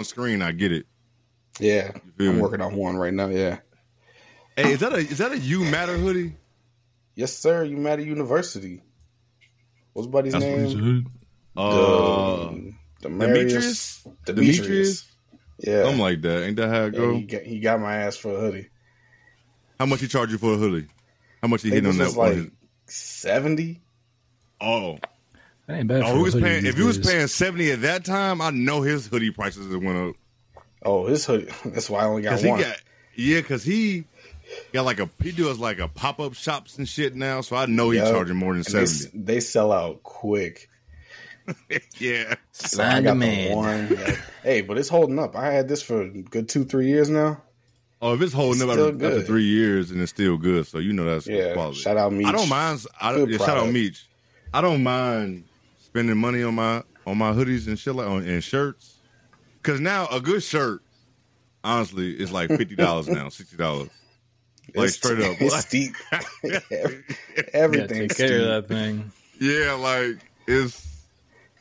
on screen, I get it. Yeah, I'm me? working on one right now. Yeah. Hey, is that a is that a you matter hoodie? Yes, sir. You Matter university. What's buddy's That's what name? Uh, Um, Demetrius? Demetrius. Demetrius. Yeah. Something like that. Ain't that how it Yeah, go? he, got, he got my ass for a hoodie. How much he charge you for a hoodie? How much he hitting on that like seventy. Oh, That ain't bad. oh, for was paying. If he was paying seventy at that time, I know his hoodie prices went up. Oh, his hoodie. That's why I only got Cause he one. got yeah, cause he got like a he does like a pop up shops and shit now. So I know he's Yeah. charging more than And they, seventy. they sell out quick. Yeah, So I Sign got the one. yeah. Hey, but it's holding up. I had this for a good two, three years now. Oh, if it's holding up after, after three years and it's still good, so you know that's Yeah. quality. Shout out Meech. I don't mind. I don't, yeah, shout out product. Meech. I don't mind spending money on my on my hoodies and shit like on and shirts. Cause now a good shirt, honestly, is like fifty dollars now, sixty dollars. Like It's- straight up, It's Like, steep. yeah, take care steep. of that thing. yeah, like it's.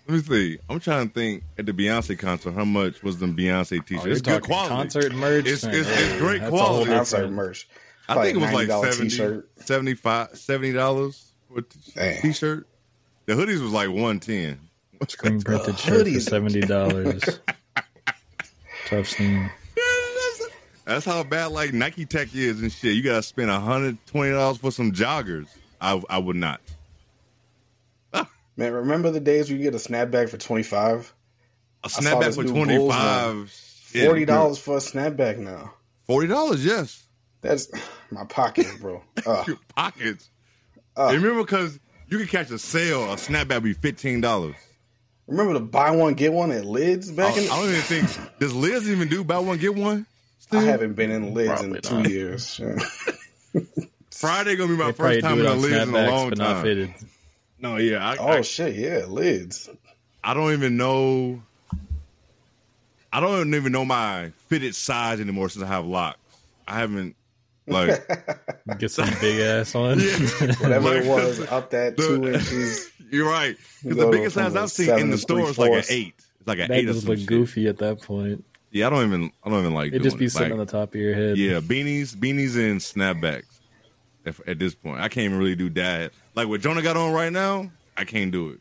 Let me see. I'm trying to think at the Beyonce concert how much was the Beyonce Oh, t-shirt? you're it's good quality. concert merch. It's- man. it's- it's great That's quality. Concert merch. I think it was like $90 70 t-shirt. 75 70 dollars for a t- Damn. t-shirt. The hoodies was like one ten. Screen printed shirt for hoodies. seventy dollars. Tough scene. That's how bad like Nike Tech is and shit. You gotta spend hundred twenty dollars for some joggers. I I would not. Man, remember the days we get a snapback for twenty five? A saw snapback for new twenty Forty dollars for a snapback now. Forty dollars, yes. That's my pocket, bro. Ugh. Your pockets. Ugh. Remember, because you can catch a sale. A snapback be fifteen dollars. Remember the buy one get one at Lids I, back in? I don't even think does Lids even do buy one get one. I haven't been in Lids Probably in two not. years. Friday gonna be my They first time in it a on Liz in a snapbacks, long but not time. fitted. No, yeah, I, oh I, shit, yeah, Lids. I don't even know. I don't even know my fitted size anymore since I have locks. I haven't like Get some big ass on. Whatever Like, it was, up that the- two inches. you're right. Because the biggest from size a I've seen in the to store is like an eight. It's like an that eight or just some look shit. goofy at that point. Yeah, I don't even. I don't even like. It'd just be it. sitting Like, on the top of your head. Yeah, beanies, beanies, and snapbacks. If, at this point, I can't even really do that. Like what Jonah got on right now, I can't do it.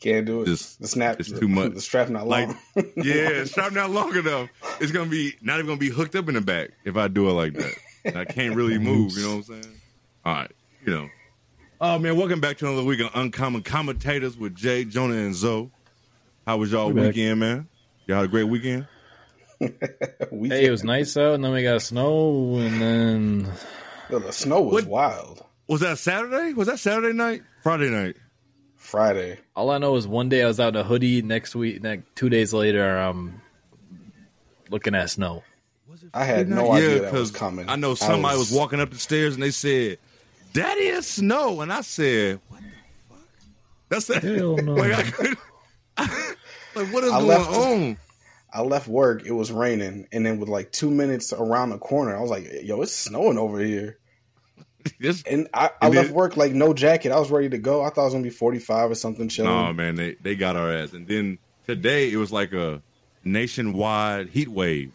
Can't do it. Just- the snap, it's too much. The strap not Like, long. yeah, strap not long enough. It's gonna be not even gonna be hooked up in the back if I do it like that. And I can't really move. You know what I'm saying? All right, you know. Oh man, welcome back to another week of Uncommon Commentators with Jay, Jonah, and Zoe. How was y'all We back. weekend, man? Y'all had a great weekend. We Hey, it was nice out, and then we got snow, and then Yo, the snow was What- wild. Was that Saturday? Was that Saturday night? Friday night? Friday. all I know is one day I was out in a hoodie. Next week, next two days later, I'm looking at snow. I had no yeah, idea that was 'cause coming. I know somebody was, walking up the stairs and they said, "Daddy, it's snow," and I said, "What the fuck?" That's that. Hell no. Like I could. like what is I going left- on? I left work. It was raining, and then with like two minutes around the corner, I was like, "Yo, it's snowing over here." This, And I, I left then- work like no jacket. I was ready to go. I thought it was gonna be forty five or something. Chilling. no man, they they got our ass. And then today it was like a nationwide heat wave.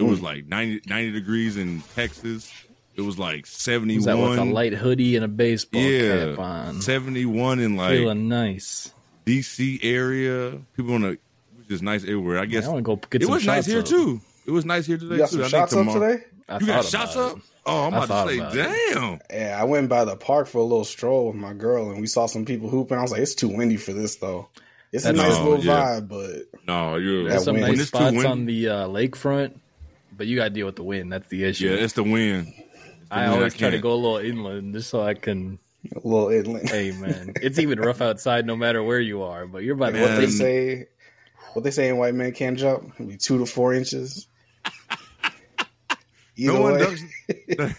It was like 90, 90 degrees in Texas. It was like seventy Was that with a light hoodie and a baseball Yeah, cap on? seventy one in like Feeling nice. DC area. People want to, which is nice everywhere. I guess I want to go get it was nice here up. too. It was nice here today you got too. some I shots think up tomorrow- today? I You got thought shots about up? it. Oh, I'm about to say, about it. damn. Yeah, I went by the park for a little stroll with my girl, and we saw some people hooping. I was like, "It's too windy for this, though." It's a nice all, little yeah. vibe, but No, you're There's That some wind. when nice spots windy- on the uh, lakefront, but you got to deal with the wind. That's the issue. Yeah, it's the wind. I wind, always I try to go a little inland just so I can. a little inland. Hey, man, it's even rough outside no matter where you are. But you're by the what they say, what they say in white man can't jump, It'd be two to four inches. Either No one way, does.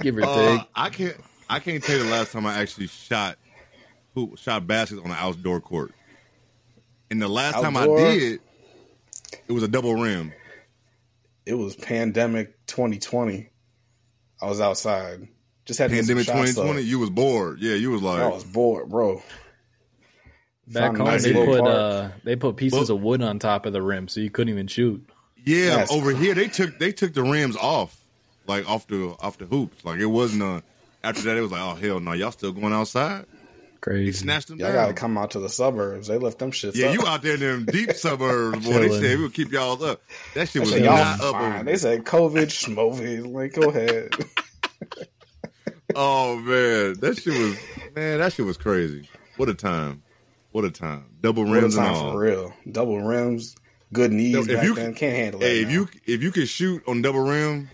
give or Uh, take. I can't. I can't tell you the last time I actually shot, who shot baskets on an outdoor court. And the last time I did, it was a double rim. It was pandemic 2020. I was outside, just had Pandemic get some shots 2020. You was bored. Yeah, you was like, I was bored, bro. Back Found home, nice they put park. uh, they put pieces Well- of wood on top of the rim, so you couldn't even shoot. Yeah, That's over here they took they took the rims off, like off the off the hoops. Like it wasn't a. After that, it was like, oh hell no, y'all still going outside? They Crazy. snatched them Y'all down. gotta come out to the suburbs. They left them shits yeah, up. you out there in them deep suburbs, boy. They said we'll keep y'all up. That shit was said, not up. over They said COVID, schmovid. Like, go ahead. Oh man, that shit was man. That shit was crazy. What a time! What a time! Double What a rims and time all. for real. Double rims, good knees if back you- then. Can't handle it. Hey, if you if you can shoot on double rim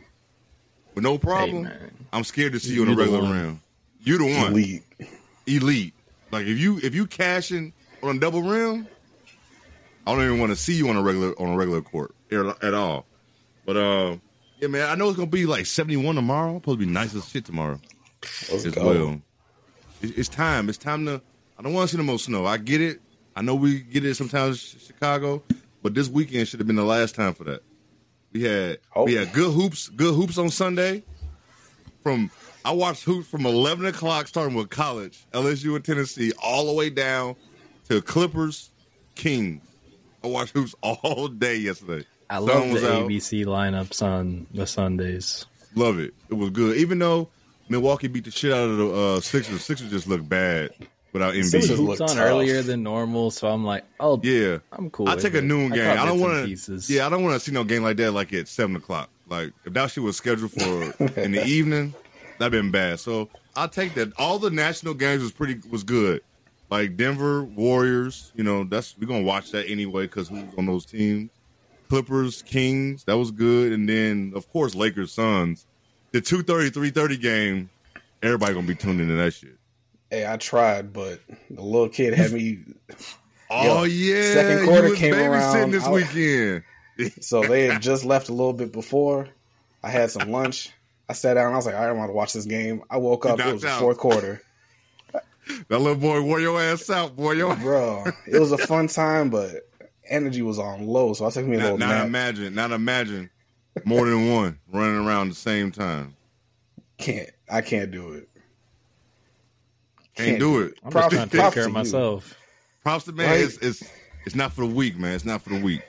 with no problem, man. I'm scared to see you on a You the regular one. rim. You the one, elite. elite. Like if you if you cashing on a double rim, I don't even want to see you on a regular on a regular court at all. But uh, yeah, man, I know it's gonna be like 71 tomorrow. Supposed to be nice as shit tomorrow Let's as go. well. It's time. It's time to. I don't want to see the most snow. I get it. I know we get it sometimes in Chicago, but this weekend should have been the last time for that. We had Oh. we had good hoops, good hoops on Sunday. From I watched hoops from eleven o'clock, starting with college, LSU and Tennessee, all the way down to Clippers, Kings. I watched hoops all day yesterday. I Sun love the out. ABC lineups on the Sundays. Love it. It was good. Even though Milwaukee beat the shit out of the uh, Sixers, Sixers just looked bad without Sixers Embiid. look Hoops on tough. earlier than normal, so I'm like, oh, Yeah, I'm cool. I with take a noon I game. caught I don't want to. pieces. Yeah, I don't want to see no game like that like at seven o'clock. Like if that shit was scheduled for in the evening, that'd been bad. So I take that. All the national games was pretty was good. Like Denver Warriors, you know, that's we're gonna watch that anyway because who's on those teams. Clippers, Kings, that was good, and then of course Lakers, Suns. The 2:30, 3:30 game, everybody gonna be tuned into that shit. Hey, I tried, but the little kid had me. Oh Yo, yeah, second quarter came around, this I- weekend. So they had just left a little bit before. I had some lunch. I sat down. I was like, all right, I'm going to watch this game. I woke up. It knocked was the fourth quarter. That little boy wore your ass out, boy. Your Bro, it was a fun time, but energy was on low. So I took me a Now, little Not nap. imagine, Not imagine more than one running around the same time. Can't. I can't do it. Can't do it. I'm Props- just trying to take care of myself. Props to man. Right. It's, it's it's not for the weak, man. It's not for the weak.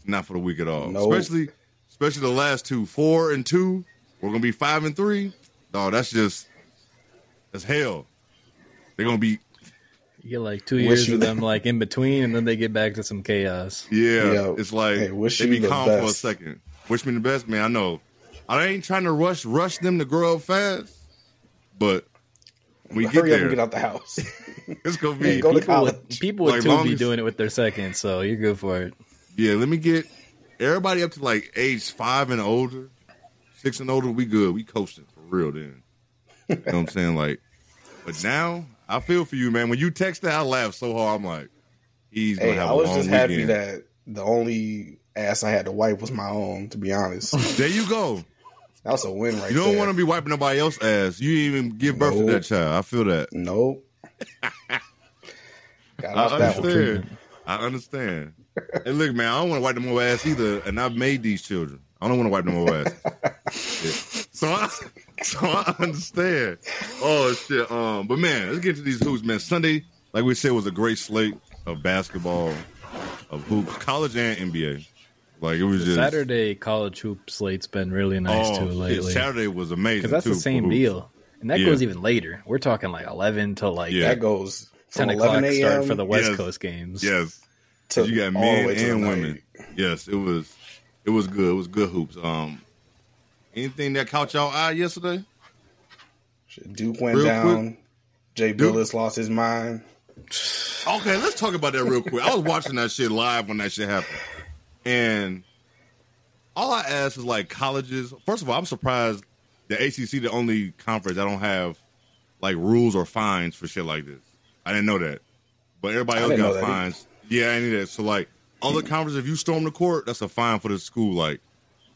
It's not for the weak at all. Nope. Especially especially the last two, four and two. We're gonna be five and three. No, that's just that's hell. They're gonna be You get like two years you of them like in between, and then they get back to some chaos. yeah. Yeah. It's like Hey, wish they be the calm for a second. Wish me the best, man. I know. I ain't trying to rush rush them to grow up fast, but we get Hurry up there. and get out the house. It's gonna be Hey, go people would, college. people would Like, too be as- doing it with their second, so you're good for it. Yeah, let me get everybody up to like age five and older, six and older. We good. We coasting for real. Then you know what I'm saying? Like, but now I feel for you, man. When you text that, I laugh so hard. I'm like, he's gonna hey, have I was just happy weekend. that the only ass I had to wipe was my own, to be honest. There you go. That was a win right You don't want to be wiping nobody else's ass. You even give birth to that child. I feel that. Nope. Got I that one. understand. I understand. hey, look, man, I don't want to wipe no more ass either, and I've made these children. I don't want to wipe no more ass. Yeah. So I, so I understand. Oh shit. Um, but man, let's get to these hoops, man. Sunday, like we said, was a great slate of basketball, of hoops, college and NBA. Like it was just Saturday college hoop slate's been really nice Oh, too shit, lately. Saturday was amazing Because that's too the same deal, and that Yeah. goes even later. We're talking like eleven to like Yeah. That goes ten o'clock start for the West Yes. Coast games. Yes, to you got men way to and night. women. Yes, it was. It was good. It was good hoops. Um, anything that caught y'all eye yesterday? Duke went Real down. Jay Duke- Bilas lost his mind. Okay, let's talk about that real quick. I was watching that shit live when that shit happened, and all I asked is like colleges. First of all, I'm surprised the ACC the only conference that don't have like rules or fines for shit like this. I didn't know that, but everybody else got that either. fines. Yeah, I knew that. So like other conferences, if you storm the court, that's a fine for the school. Like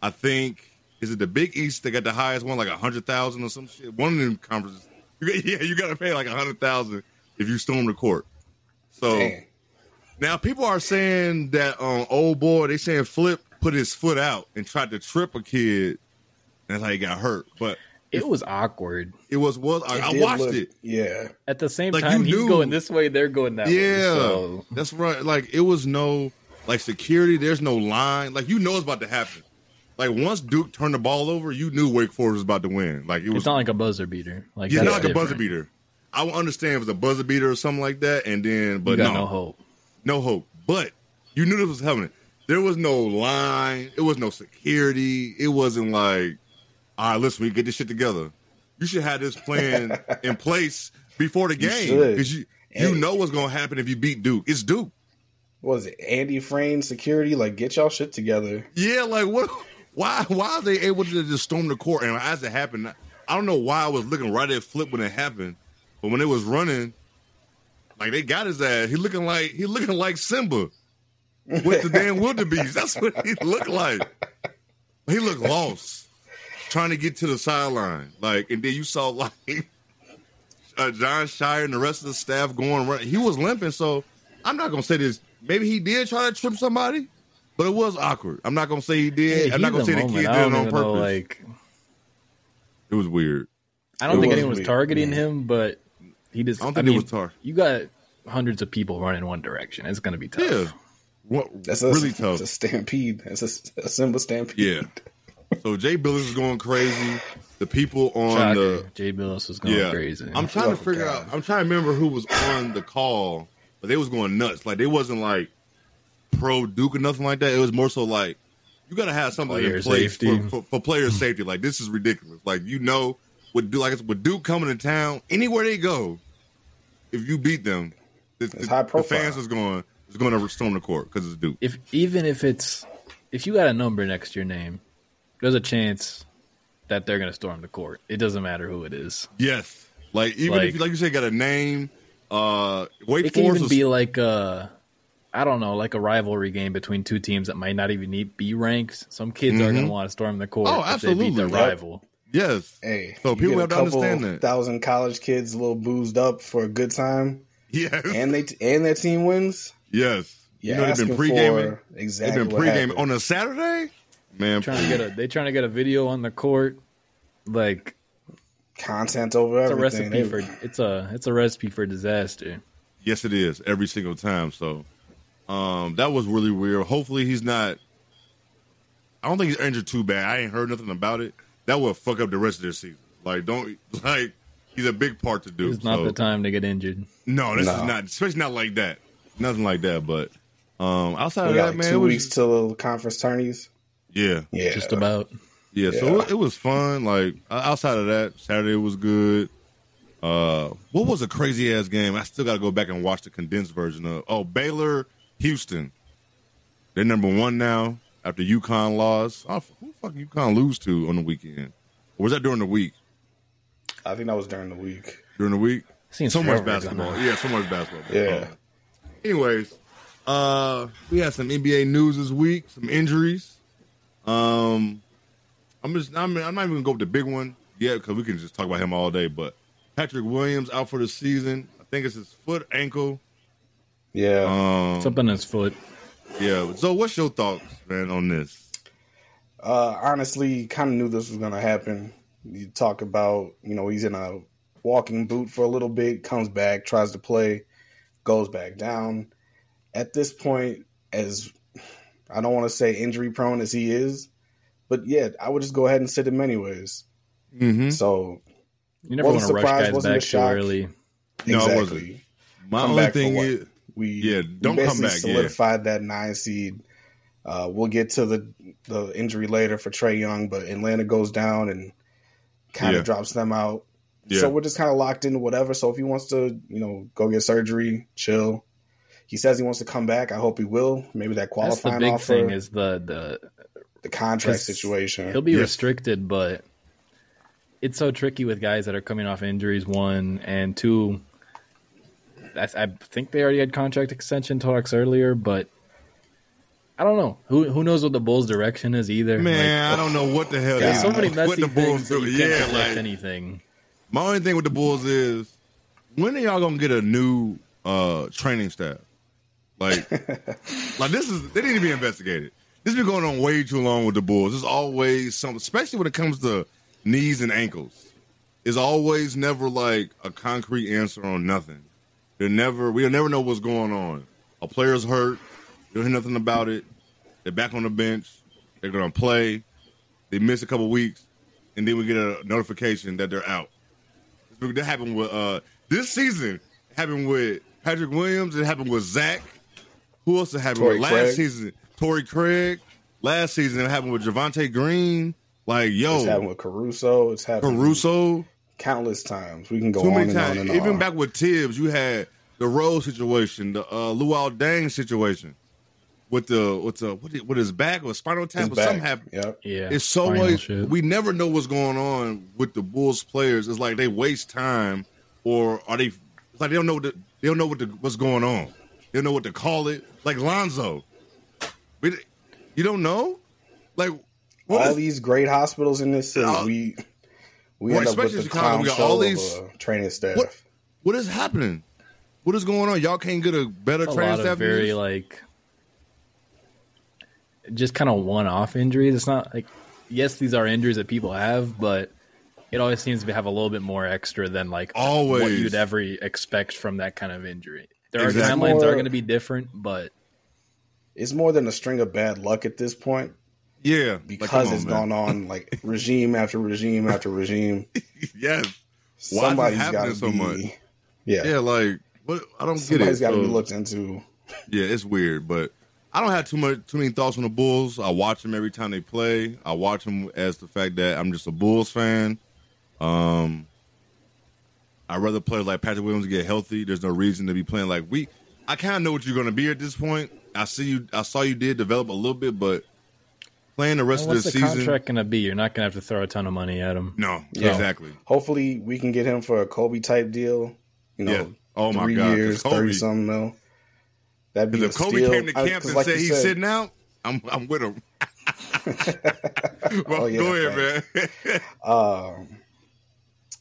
I think is it the Big East that got the highest one, like a hundred thousand or some shit. One of them conferences, you yeah, you got to pay like a hundred thousand if you storm the court. So Dang. now people are saying that um, old boy, they saying Flip put his foot out and tried to trip a kid, and that's how he got hurt. But It was awkward. It was was I, It I did watched look- it. Yeah, At the same Like, time, he's knew- going this way, they're going that way. Yeah, So that's right. Like it was no like security. There's no line. Like you know it's about to happen. Like once Duke turned the ball over, you knew Wake Forest was about to win. Like it was it's not like a buzzer beater. Like yeah, not like a buzzer beater. I would understand if it was a buzzer beater or something like that, and then but no, no hope. no hope. But you knew this was happening. There was no line. It was no security. It wasn't like, all right, listen, we get this shit together. You should have this plan in place before the You game because you you know what's gonna happen if you beat Duke. It's Duke. what was it Andy Frame security? Like, get y'all shit together. Yeah, like what? Why? Why are they able to just storm the court? And as it happened, I don't know why I was looking right at Flip when it happened, but when it was running, like they got his ass. He looking like he looking like Simba with the damn wildebeest. That's what he looked like. He looked lost, trying to get to the sideline. Like, and then you saw like uh, Jon Scheyer and the rest of the staff going. He was limping, so I'm not gonna say this. Maybe he did try to trip somebody. But it was awkward. I'm not gonna say he did. Yeah, I'm not gonna say the the kid did it on purpose. know, like it was weird. I don't It think was anyone was weird. targeting him, but he just. I don't I think it was tar- You got hundreds of people running one direction. It's going to be tough. Yeah, what That's a, really tough. It's a stampede. It's a, a Simba stampede. Yeah. So Jay Bilas is going crazy. The people on Shocker. the Jay Bilas was going yeah, crazy. I'm trying Oh, to figure God. out. I'm trying to remember who was on the call, but they was going nuts. Like they wasn't like pro Duke or nothing like that. It was more so like you got to have something Player in place for, for, for player safety. Like this is ridiculous. Like you know, with Duke, like with Duke coming to town, anywhere they go, if you beat them, the, the- high the fans is going is going to storm the court because it's Duke. if even if it's if you got a number next to your name, there's a chance that they're going to storm the court. It doesn't matter who it is. Yes, like even Like- if you like you said, got a name. Uh, Wake It can Forest even is- be like a, I don't know, like a rivalry game between two teams that might not even need be ranked. Some kids are going to mm-hmm. want to storm the court Oh, if they beat their absolutely. Yep. rival. yes. Hey, So people have a to couple understand that. Thousand college kids a little boozed up for a good time, Yes. and they and their team wins. yes. You're you know they've been asking pre-gaming. exactly they've been what pre-gaming on a Saturday. Man, Trying to get a, they trying to get a video on the court. Like content over it's a everything. recipe They- for it's a it's a recipe for disaster. yes, it is every single time. So, um, that was really weird. Hopefully, he's not. I don't think he's injured too bad. I ain't heard nothing about it. That would fuck up the rest of their season. Like, don't like. He's a big part to do. It's not so- the time to get injured. No, this is not, especially not like that. Nothing like that. But um, outside we of got that, like man, it two was weeks till the conference tourneys. yeah, Yeah, Just about. yeah. So it, it was fun. Like outside of that, Saturday was good. Uh, what was a crazy ass game? I still got to go back and watch the condensed version of. Oh, Baylor, Houston. They're number one now after UConn lost. Oh, who the fuck UConn lose to on the weekend? Or was that during the week? I think that was during the week. During the week? Seems so much basketball. Yeah, so much basketball. Yeah. Oh. Anyways, uh, we had some NBA news this week, some injuries. Um, I'm just, I'm, I'm not even gonna go with the big one yet because we can just talk about him all day. But Patrick Williams out for the season. I think it's his foot, ankle. Yeah. Um, Something in his foot. yeah. So, what's your thoughts, man, on this? Uh, honestly, kind of knew this was going to happen. You talk about, you know, he's in a walking boot for a little bit, comes back, tries to play, goes back down. At this point, as I don't want to say injury prone as he is, but yeah, I would just go ahead and sit him anyways. Mm-hmm. So You never want to rush guys back too shock. early. No, I wasn't. My Come only thing what? is, We Yeah, don't come basically back, yeah. Solidified that nine seed. Uh, we'll get to the the injury later for Trae Young, but Atlanta goes down and kind of Yeah. drops them out. Yeah. So we're just kind of locked into whatever. So if he wants to, you know, go get surgery, chill. He says he wants to come back. I hope he will. Maybe that That's the big offer, thing is the the the contract 'cause situation. he'll be Yes. restricted, but it's so tricky with guys that are coming off injuries. One and two. I, I think they already had contract extension talks earlier, but I don't know. Who who knows what the Bulls' direction is either? man, I don't know what the hell. Like, they- there's so many what messy the things Bulls that do. you can't Yeah, like anything. My only thing with the Bulls is when are y'all gonna get a new uh training staff? Like, like this is they need to be investigated. This has been going on way too long with the Bulls. There's always something, especially when it comes to knees and ankles. It's always never like a concrete answer on nothing. They never we'll never know what's going on. A player's hurt, you don't hear nothing about it. They're back on the bench. They're gonna play. They miss a couple weeks, and then we get a notification that they're out. That happened with uh this season. It happened with Patrick Williams. It happened with Zach. Who else it happened Torrey with last Craig. season? Torrey Craig. Last season it happened with Javonte Green. Like yo, It's happened with Caruso. It's happened Caruso. Countless times. We can go Too on many and on times. and Even on. back with Thibs, you had the Rose situation, the uh, Luol Deng situation with the with the what is, with his back or spinal tap His or back. something happened. Yep. Yeah, It's so spinal like we never know what's going on with the Bulls players. It's like they waste time, or are they? It's like they don't know what the, they don't know what the, what's going on. They don't know what to call it. Like Lonzo, we, you don't know. Like what all is- these great hospitals in this city, Uh, we we well, end up with especially the Chicago, clown we got all these- uh, training staff. What? what is happening? What is going on? Y'all can't get a better a training lot staff. of very this? like just kind of one-off injuries. It's not like yes, these are injuries that people have, but it always seems to have a little bit more extra than like always what you'd ever expect from that kind of injury. There Exactly. are timelines that are going to be different, but It's more than a string of bad luck at this point yeah, because come on, it's man. gone on like regime after regime after regime. yes, Why Somebody's got to so be, much? Yeah, yeah. Like what? I don't get it. Has got to be looked into. Yeah, it's weird, but I don't have too much too many thoughts on the Bulls. I watch them every time they play. I watch them as the fact that I'm just a Bulls fan. Um, I'd rather players like Patrick Williams get healthy. There's no reason to be playing like we. I kind of know what you're going to be at this point. I see you. I saw you did develop a little bit, but playing the rest what's of the, the season, contract going to be? You're not going to have to throw a ton of money at him. no, Yeah. exactly. Hopefully, we can get him for a Coby type deal. You know, Yeah. Oh my three God, 'cause years, Coby- thirty something mil. That'd be Because a if Coby steal. came to I- and like said he's said, sitting out, I'm I'm with him. well, Oh, yeah, go ahead, man. Um,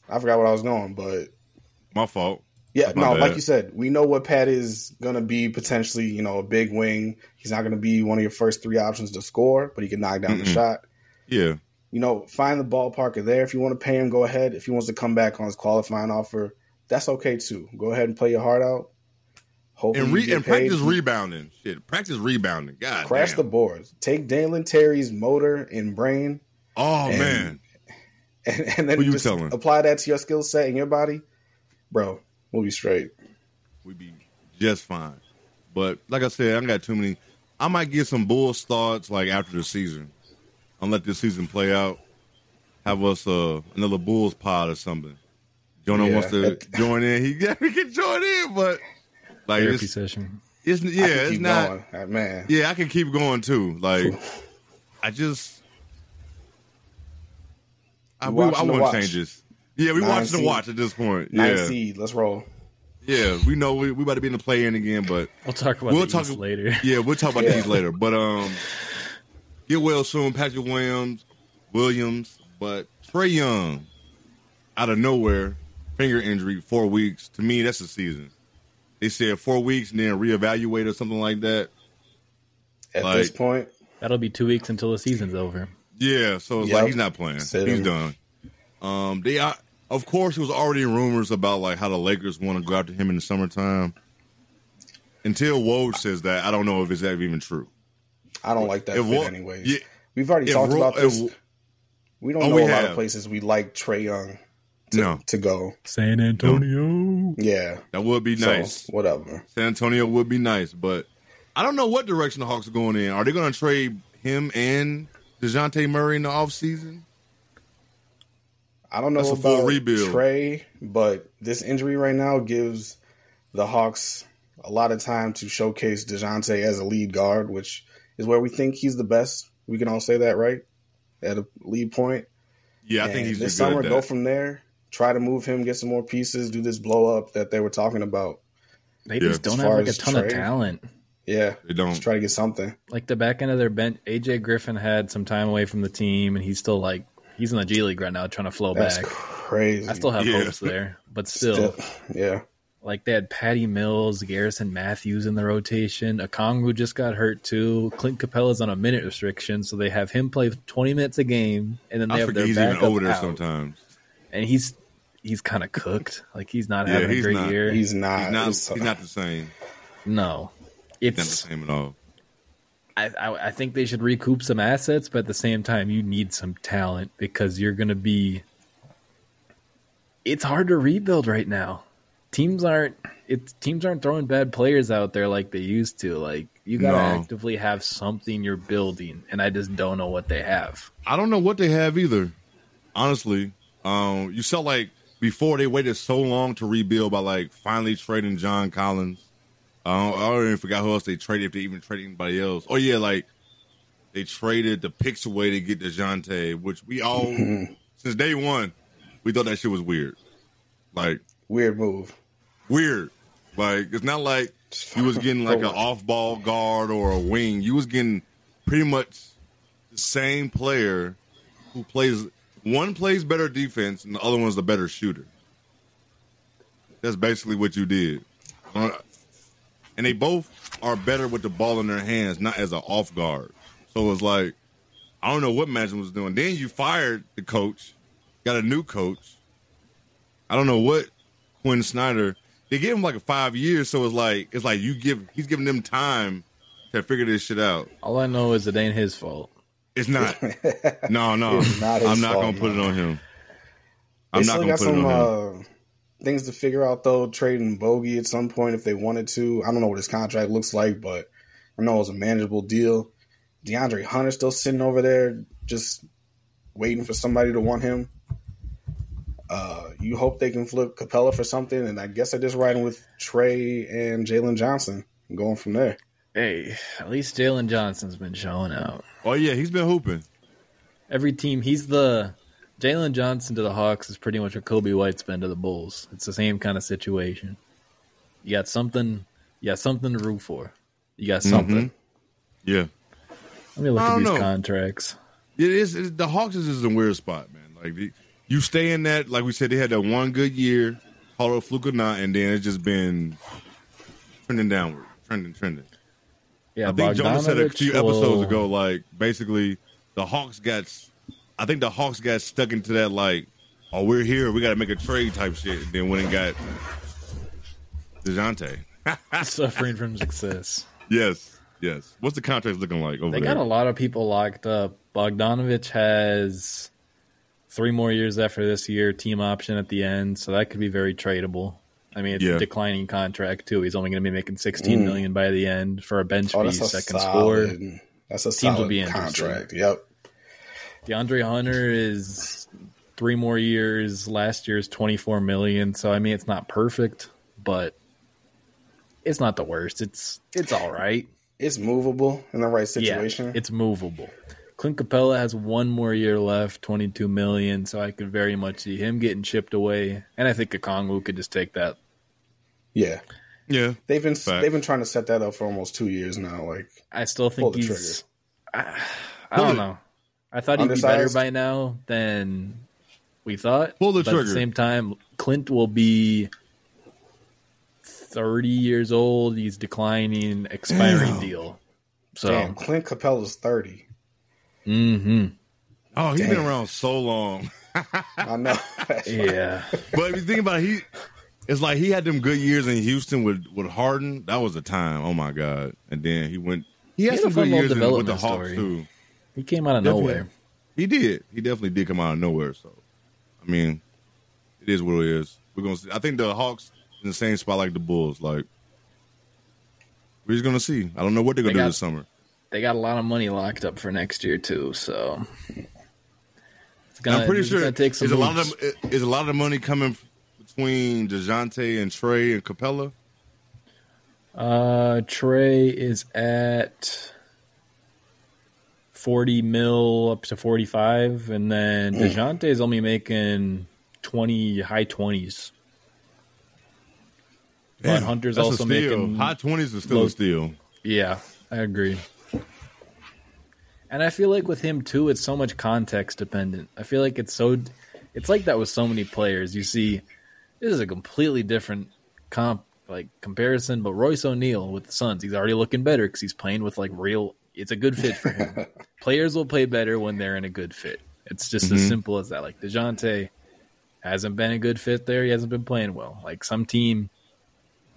I forgot what I was going, but My fault. Yeah, My no, bad. like you said, we know what Pat is gonna be potentially. You know, a big wing. He's not gonna be one of your first three options to score, but he can knock down the Mm-mm. shot. Yeah, You know, find the ballpark there. If you want to pay him, go ahead. If he wants to come back on his qualifying offer, that's okay too. Go ahead and play your heart out. Hopefully, and re- and practice rebounding. Shit, practice rebounding. God Crash damn. the boards. Take Dalen Terry's motor and brain, oh and- man, and, and then you just telling? apply that to your skill set and your body, bro. We'll be straight. we'd be just fine. But like I said, I got too many. I might get some Bulls thoughts like after the season. I'll let this season play out. Have us uh, another Bulls pod or something. Jonah Yeah. wants to join in. He, yeah, he can join in, but like Therapy it's, session. it's I yeah, can it's not. going. Uh, man. Yeah, I can keep going too. Like, I just, I, We we, I watching the want watch. Changes. Yeah, we Nine watching the seed. watch at this point. Nine yeah, seed. Let's roll. yeah, we know we we about to be in the play in again, but We'll talk about We'll the talk- East later. yeah, we'll talk about Yeah. these later. But um, get well soon, Patrick Williams, Williams, but Trae Young, out of nowhere, finger injury, four weeks. To me, that's a season. They said four weeks and then reevaluate or something like that. At Like- this point, That'll be two weeks until the season's over. Yeah, so it's Yep. like he's not playing. Sit he's him. done. Um, they are, of course, it was already rumors about like how the Lakers want to go after him in the summertime. Until Woj says that, I don't know if it's even true. I don't like that If fit Wo- anyways. yeah, We've already talked Ro- about this. if- we don't Oh, know we a lot of places we like Trae Young to, No. to go. San Antonio. Yeah. that would be So, nice. whatever. San Antonio would be nice, but I don't know what direction the Hawks are going in. Are they going to trade him and Dejounte Murray in the offseason? I don't know That's a full about rebuild. Trae, but this injury right now gives the Hawks a lot of time to showcase DeJounte as a lead guard, which is where we think he's the best. We can all say that, right? At a lead point. Yeah, I And think he's this just good summer. at Go from there. Try to move him, get some more pieces, do this blow up that they were talking about. They Yeah. just As don't have like a as ton of talent. Yeah, They don't. just try to get something. Like the back end of their bench, AJ Griffin had some time away from the team, and he's still like he's in the G League right now, trying to flow That's back. crazy. I still have Yeah. hopes there, but still, Still- yeah. Like they had Patty Mills, Garrison Matthews in the rotation. Okongwu just got hurt too. Clint Capela's on a minute restriction, so they have him play 20 minutes a game, and then they I have their he's even backup over there out. sometimes. And he's he's kind of cooked. Like he's not Yeah, having a great not. year. He's not. He's not. He's not the same. no, He's not the same at all. I, I I think they should recoup some assets, but at the same time, you need some talent because you're going to be. It's hard to rebuild right now. Teams aren't. It's teams aren't throwing bad players out there like they used to. Like you got to No. actively have something you're building, and I just don't know what they have. I don't know what they have either. Honestly, um, you felt like before they waited so long to rebuild by like finally trading John Collins. I don't, I don't even forgot who else they traded if they even traded anybody else. Oh yeah, like they traded the picks away to get Dejounte, which we all since day one we thought that shit was weird. Like Weird move. weird. Like it's not like you was getting like an off ball guard or a wing. You was getting pretty much the same player who plays one plays better defense and the other one's the better shooter. That's basically what you did. Uh, And they both are better with the ball in their hands, not as an off guard. So it's like I don't know what Magic was doing. Then you fired the coach, got a new coach. I don't know what Quin Snyder. They gave him like a five years, so it's like it's like you give he's giving them time to figure this shit out. All I know is it ain't his fault. It's not. no, no. It's not his I'm not fault, gonna put it on him. I'm not still gonna got put it on him. uh, things to figure out though. Trading Bogey at some point if they wanted to. I don't know what his contract looks like, but I know it was a manageable deal. DeAndre Hunter still sitting over there, just waiting for somebody to want him. Uh, you hope they can flip Capela for something, and I guess they're just riding with Trae and Jalen Johnson going from there. Hey, at least Jalen Johnson's been showing out. Oh yeah, he's been hooping. Every team, he's the Jalen Johnson to the Hawks is pretty much what Coby White's been to the Bulls. It's the same kind of situation. You got something, you got something to root for. You got mm-hmm. something. Yeah, Let me look at these know. contracts. it is. It, the Hawks is just a weird spot, man. Like the, you stay in that. Like we said, they had that one good year, it fluke or not, and then it's just been trending downward, trending, trending. Yeah, I think Jonas said a few episodes ago, like basically the Hawks got. I think the Hawks got stuck into that like, oh, we're here, we got to make a trade type shit. And then went and got Dejounte. suffering from success. Yes, yes. What's the contract looking like over there? They there? got a lot of people locked up. Bogdanovic has three more years after this year, team option at the end, so that could be very tradable. I mean, it's Yeah. a declining contract too. He's only going to be making sixteen Mm. million by the end for a bench Oh, fee, that's a second score. That's a Teams will solid be interested. contract. Yep. DeAndre Hunter is three more years. Last year's twenty four million. So I mean, it's not perfect, but it's not the worst. It's it's all right. It's movable in the right situation. Yeah, it's movable. Clint Capela has one more year left, twenty two million. So I could very much see him getting chipped away, and I think Okongwu could just take that. yeah. yeah, They've been Facts. they've been trying to set that up for almost two years now. Like I still Pull think the he's. I, I don't know. I thought he'd be better by now than we thought. Pull the but At the same time, Clint will be thirty years old. He's declining, expiring Damn. deal. So, damn, Clint Capela's thirty. hmm Oh, he's been around so long. I know. yeah, But if you think about it, he, it's like he had them good years in Houston with with Harden. That was the time. Oh my god! And then he went. He had He had some good years in, with the Hawks story. too. He came out of Definitely. nowhere. He did. He definitely did come out of nowhere. So, I mean, it is what it is. We're gonna. See. I think the Hawks in the same spot like the Bulls. Like we're just gonna see. I don't know what they're gonna They do got- this summer. They got a lot of money locked up for next year too. So, it's gonna, I'm pretty sure gonna take some is a lot moves. of is a lot of money coming between Dejounte and Trae and Capela. Uh, Trae is at forty mil up to forty five, and then mm. Dejounte is only making twenty high twenties. But Hunter's that's also making high twenties is still low- a steal. Yeah, I agree. And I feel like with him too, it's so much context dependent. I feel like it's so, it's like that with so many players. You see, this is a completely different comp like comparison, but Royce O'Neale with the Suns, he's already looking better because he's playing with like real. It's a good fit for him. Players will play better when they're in a good fit. It's just as Mhm. simple as that. Like Dejounte hasn't been a good fit there. He hasn't been playing well. Like some team,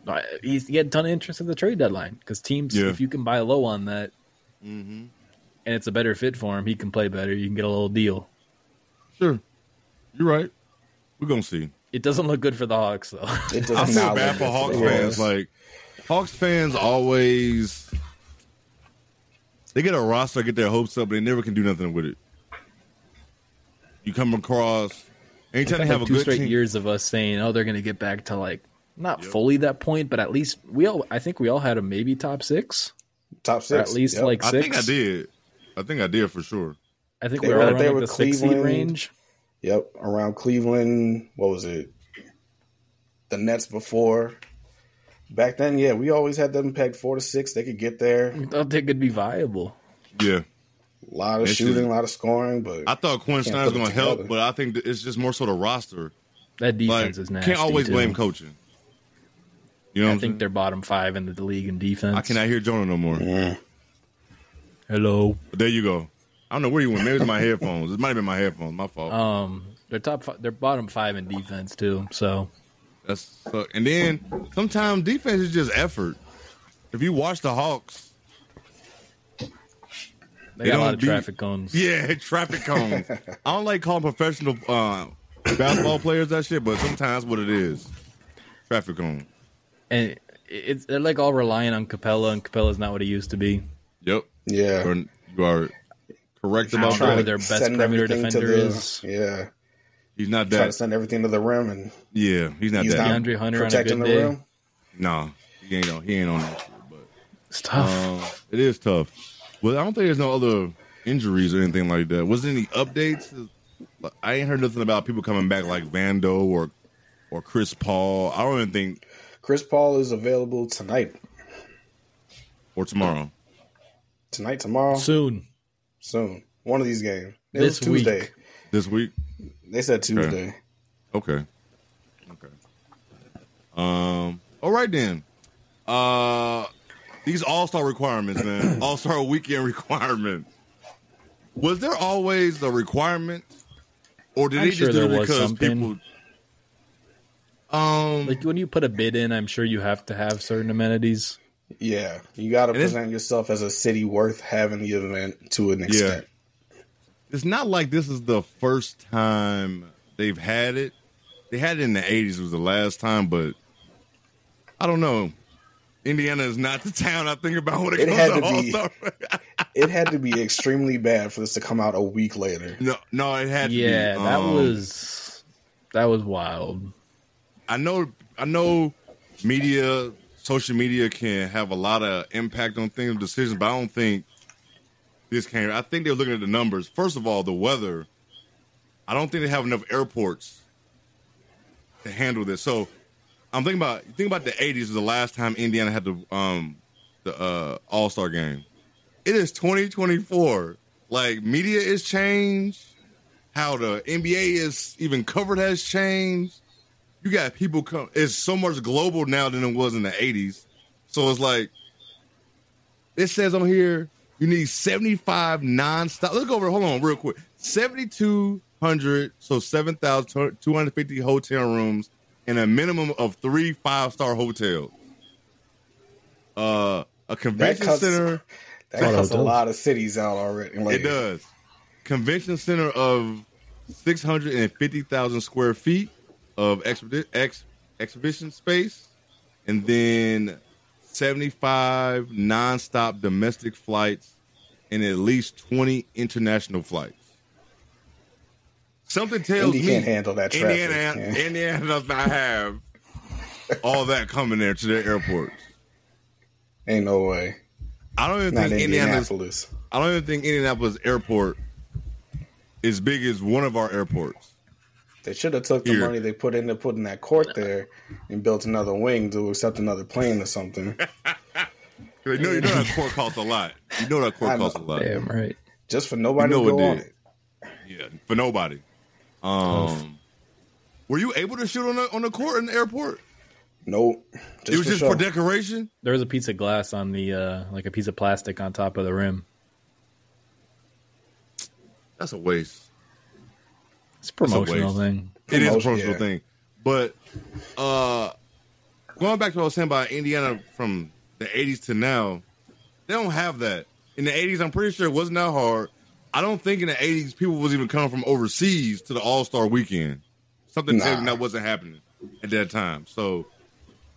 uh, he's he had a ton of interest at the trade deadline because teams, Yeah. if you can buy low on that Mm-hmm. and it's a better fit for him, he can play better. You can get a little deal. Sure, you're right. We're gonna see. It doesn't look good for the Hawks though. It does I feel not bad for Hawks fans. Like Hawks fans always they get a roster, get their hopes up, but they never can do nothing with it. You come across anytime they I've have a two good straight team. years of us saying, "Oh, they're going to get back to like not Yep. fully that point, but at least we all." I think we all had a maybe top six, top or six, at least Yep. like I think I did. I think I did for sure. I think They we were were around there like with the six seed Cleveland. range. Yep, around Cleveland. What was it? The Nets before. Back then, yeah, we always had them pegged four to six. They could get there. We thought they could be viable. Yeah, A lot of It's shooting, just- a lot of scoring, but I thought Quinn Can't Snyder's going to help, but I think it's just more so the roster. That Like, defense is nasty. can't always too. blame coaching. You know, what I think saying? they're bottom five in the league in defense. I cannot hear Jonah no more. mm, Hello. But there you go. I don't know where you went. Maybe it's my headphones. It might have been my headphones. My fault. Um, they're top. Five, they're bottom five in defense too. So That's so, and then sometimes defense is just effort. If you watch the Hawks, they, They got a lot don't of beat- traffic cones. yeah, traffic cones. I don't like calling professional uh, basketball players that shit, but sometimes what it is, traffic cone. and it's they're like all relying on Capela, and Capela's not what he used to be. Yep, yeah. Or you are correct about know Trying who that. to their best perimeter defender the- is. Yeah, He's not that. try to send everything to the rim and Yeah, he's not he's that. not DeAndre Hunter on a protecting good the day. rim. No, he ain't on. He ain't on that shit. But It's tough. Um, it is tough. Well, I don't think there's no other injuries or anything like that. Was there any updates? I ain't heard nothing about people coming back like Vando or or Chris Paul. I don't even think Chris Paul is available tonight, or tomorrow. tonight, tomorrow, Soon. soon. One of these games. It This was Tuesday. week. This week. They said Tuesday. Okay. Okay. Um. All right then. Uh, these All Star requirements, man. All Star Weekend requirements. Was there always a requirement, or did I'm they sure just do there it because something. people? Um. Like when you put a bid in, I'm sure you have to have certain amenities. Yeah, you got to present yourself as a city worth having the event to an extent. It's not like this is the first time they've had it. They had it in the '80s was the last time, but I don't know. Indiana is not the town I think about when it, It comes had to to All be. Star. It had to be extremely bad for this to come out a week later. no, no, it had to Yeah, be. that um, was that was wild. I know. I know. Media, social media can have a lot of impact on things, decisions, but I don't think this came. I think they're looking at the numbers. First of all, the weather. I don't think they have enough airports to handle this. So I'm thinking about think about the 80s was the last time Indiana had the um the uh, All Star game. It is 2024. Like media is changed. How the NBA is even covered has changed. You got people come. It's so much global now than it was in the 80s. So it's like it says on here you need 75 nonstop. Look over. Hold on, real quick. 7,200, so 7,250 hotel rooms and a minimum of three five star hotels. Uh, a convention cuts- center. That cuts a lot of cities out already. Like, It does. Convention center of 650,000 square feet of exhibition space, and then 75 nonstop domestic flights and at least 20 international flights. Something tells Indy me can't handle that traffic. Indiana, yeah. Indiana does not have all that coming there to their airports. Ain't no way. I don't even Not think Indianapolis. I don't even think Indianapolis Airport is big as one of our airports. They should have took the Here. money they put into putting that court there and built another wing to accept another plane or something. You know, you know that court costs a lot. You know that court costs a lot. Damn right. Just for nobody You know to go it on did. it. Yeah, for nobody. Um, were you able to shoot on the on the court in the airport? Nope. it was for just show. for decoration. There was a piece of glass on the uh, like a piece of plastic on top of the rim. That's a waste. It's a promotional waste. thing. It is a Promotion, personal yeah. thing. But uh going back to what I was saying about Indiana from the 80s to now, they don't have that. In the 80s, I'm pretty sure it wasn't that hard. I don't think in the 80s people was even coming from overseas to the All Star weekend. Something Nah. that wasn't happening at that time. So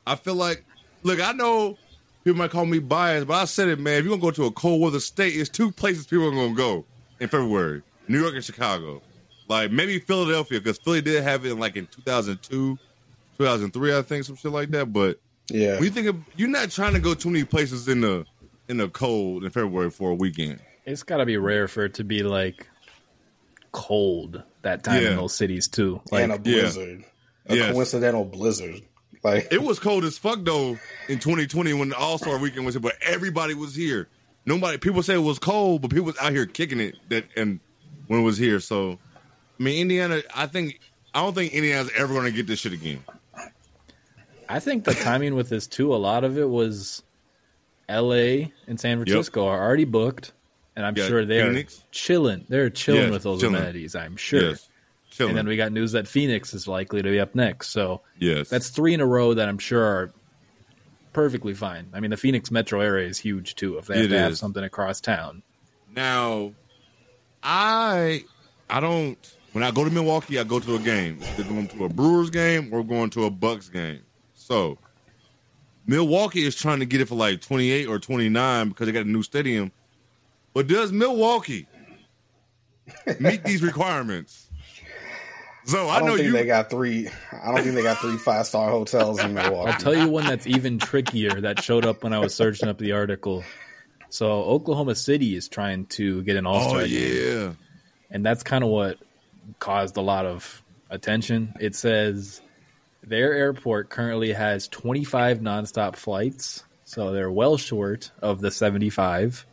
I feel like, look, I know people might call me biased, but I said it, man. If you're going to go to a cold weather state, it's two places people are going to go in February New York and Chicago. Like maybe Philadelphia, because Philly did have it in like in 2002, 2003, I think, some shit like that. But Yeah. when you think of, you're not trying to go too many places in the in the cold in February for a weekend. It's got to be rare for it to be like cold that time Yeah. in those cities too. Like and a blizzard. A Yes. coincidental blizzard. Like It was cold as fuck though in 2020 when the All Star Weekend was here, but everybody was here. Nobody, people say it was cold, but people was out here kicking it. That and when it was here, so I mean, Indiana. I think I don't think Indiana's ever going to get this shit again. I think the timing with this too. A lot of it was L.A. and San Francisco are already booked, and I'm Yeah, sure they're Phoenix. chilling. They're chilling Yes, with those chilling. amenities. I'm sure. Yes, chilling. And then we got news that Phoenix is likely to be up next. So yes, that's three in a row that I'm sure are perfectly fine. I mean, the Phoenix metro area is huge too. If they have to have something across town, Now, I I don't when I go to Milwaukee, I go to a game. Either going to a Brewers game or going to a Bucks game. So Milwaukee is trying to get it for like twenty eight or twenty nine because they got a new stadium. But does Milwaukee meet these requirements? So I, I don't know think you. they got three. I don't think they got three five star hotels in Milwaukee. I'll tell you one that's even trickier that showed up when I was searching up the article. So Oklahoma City is trying to get an All Star oh game. yeah, and that's kind of what caused a lot of attention. It says their airport currently has 25 nonstop flights, so they're well short of the 75.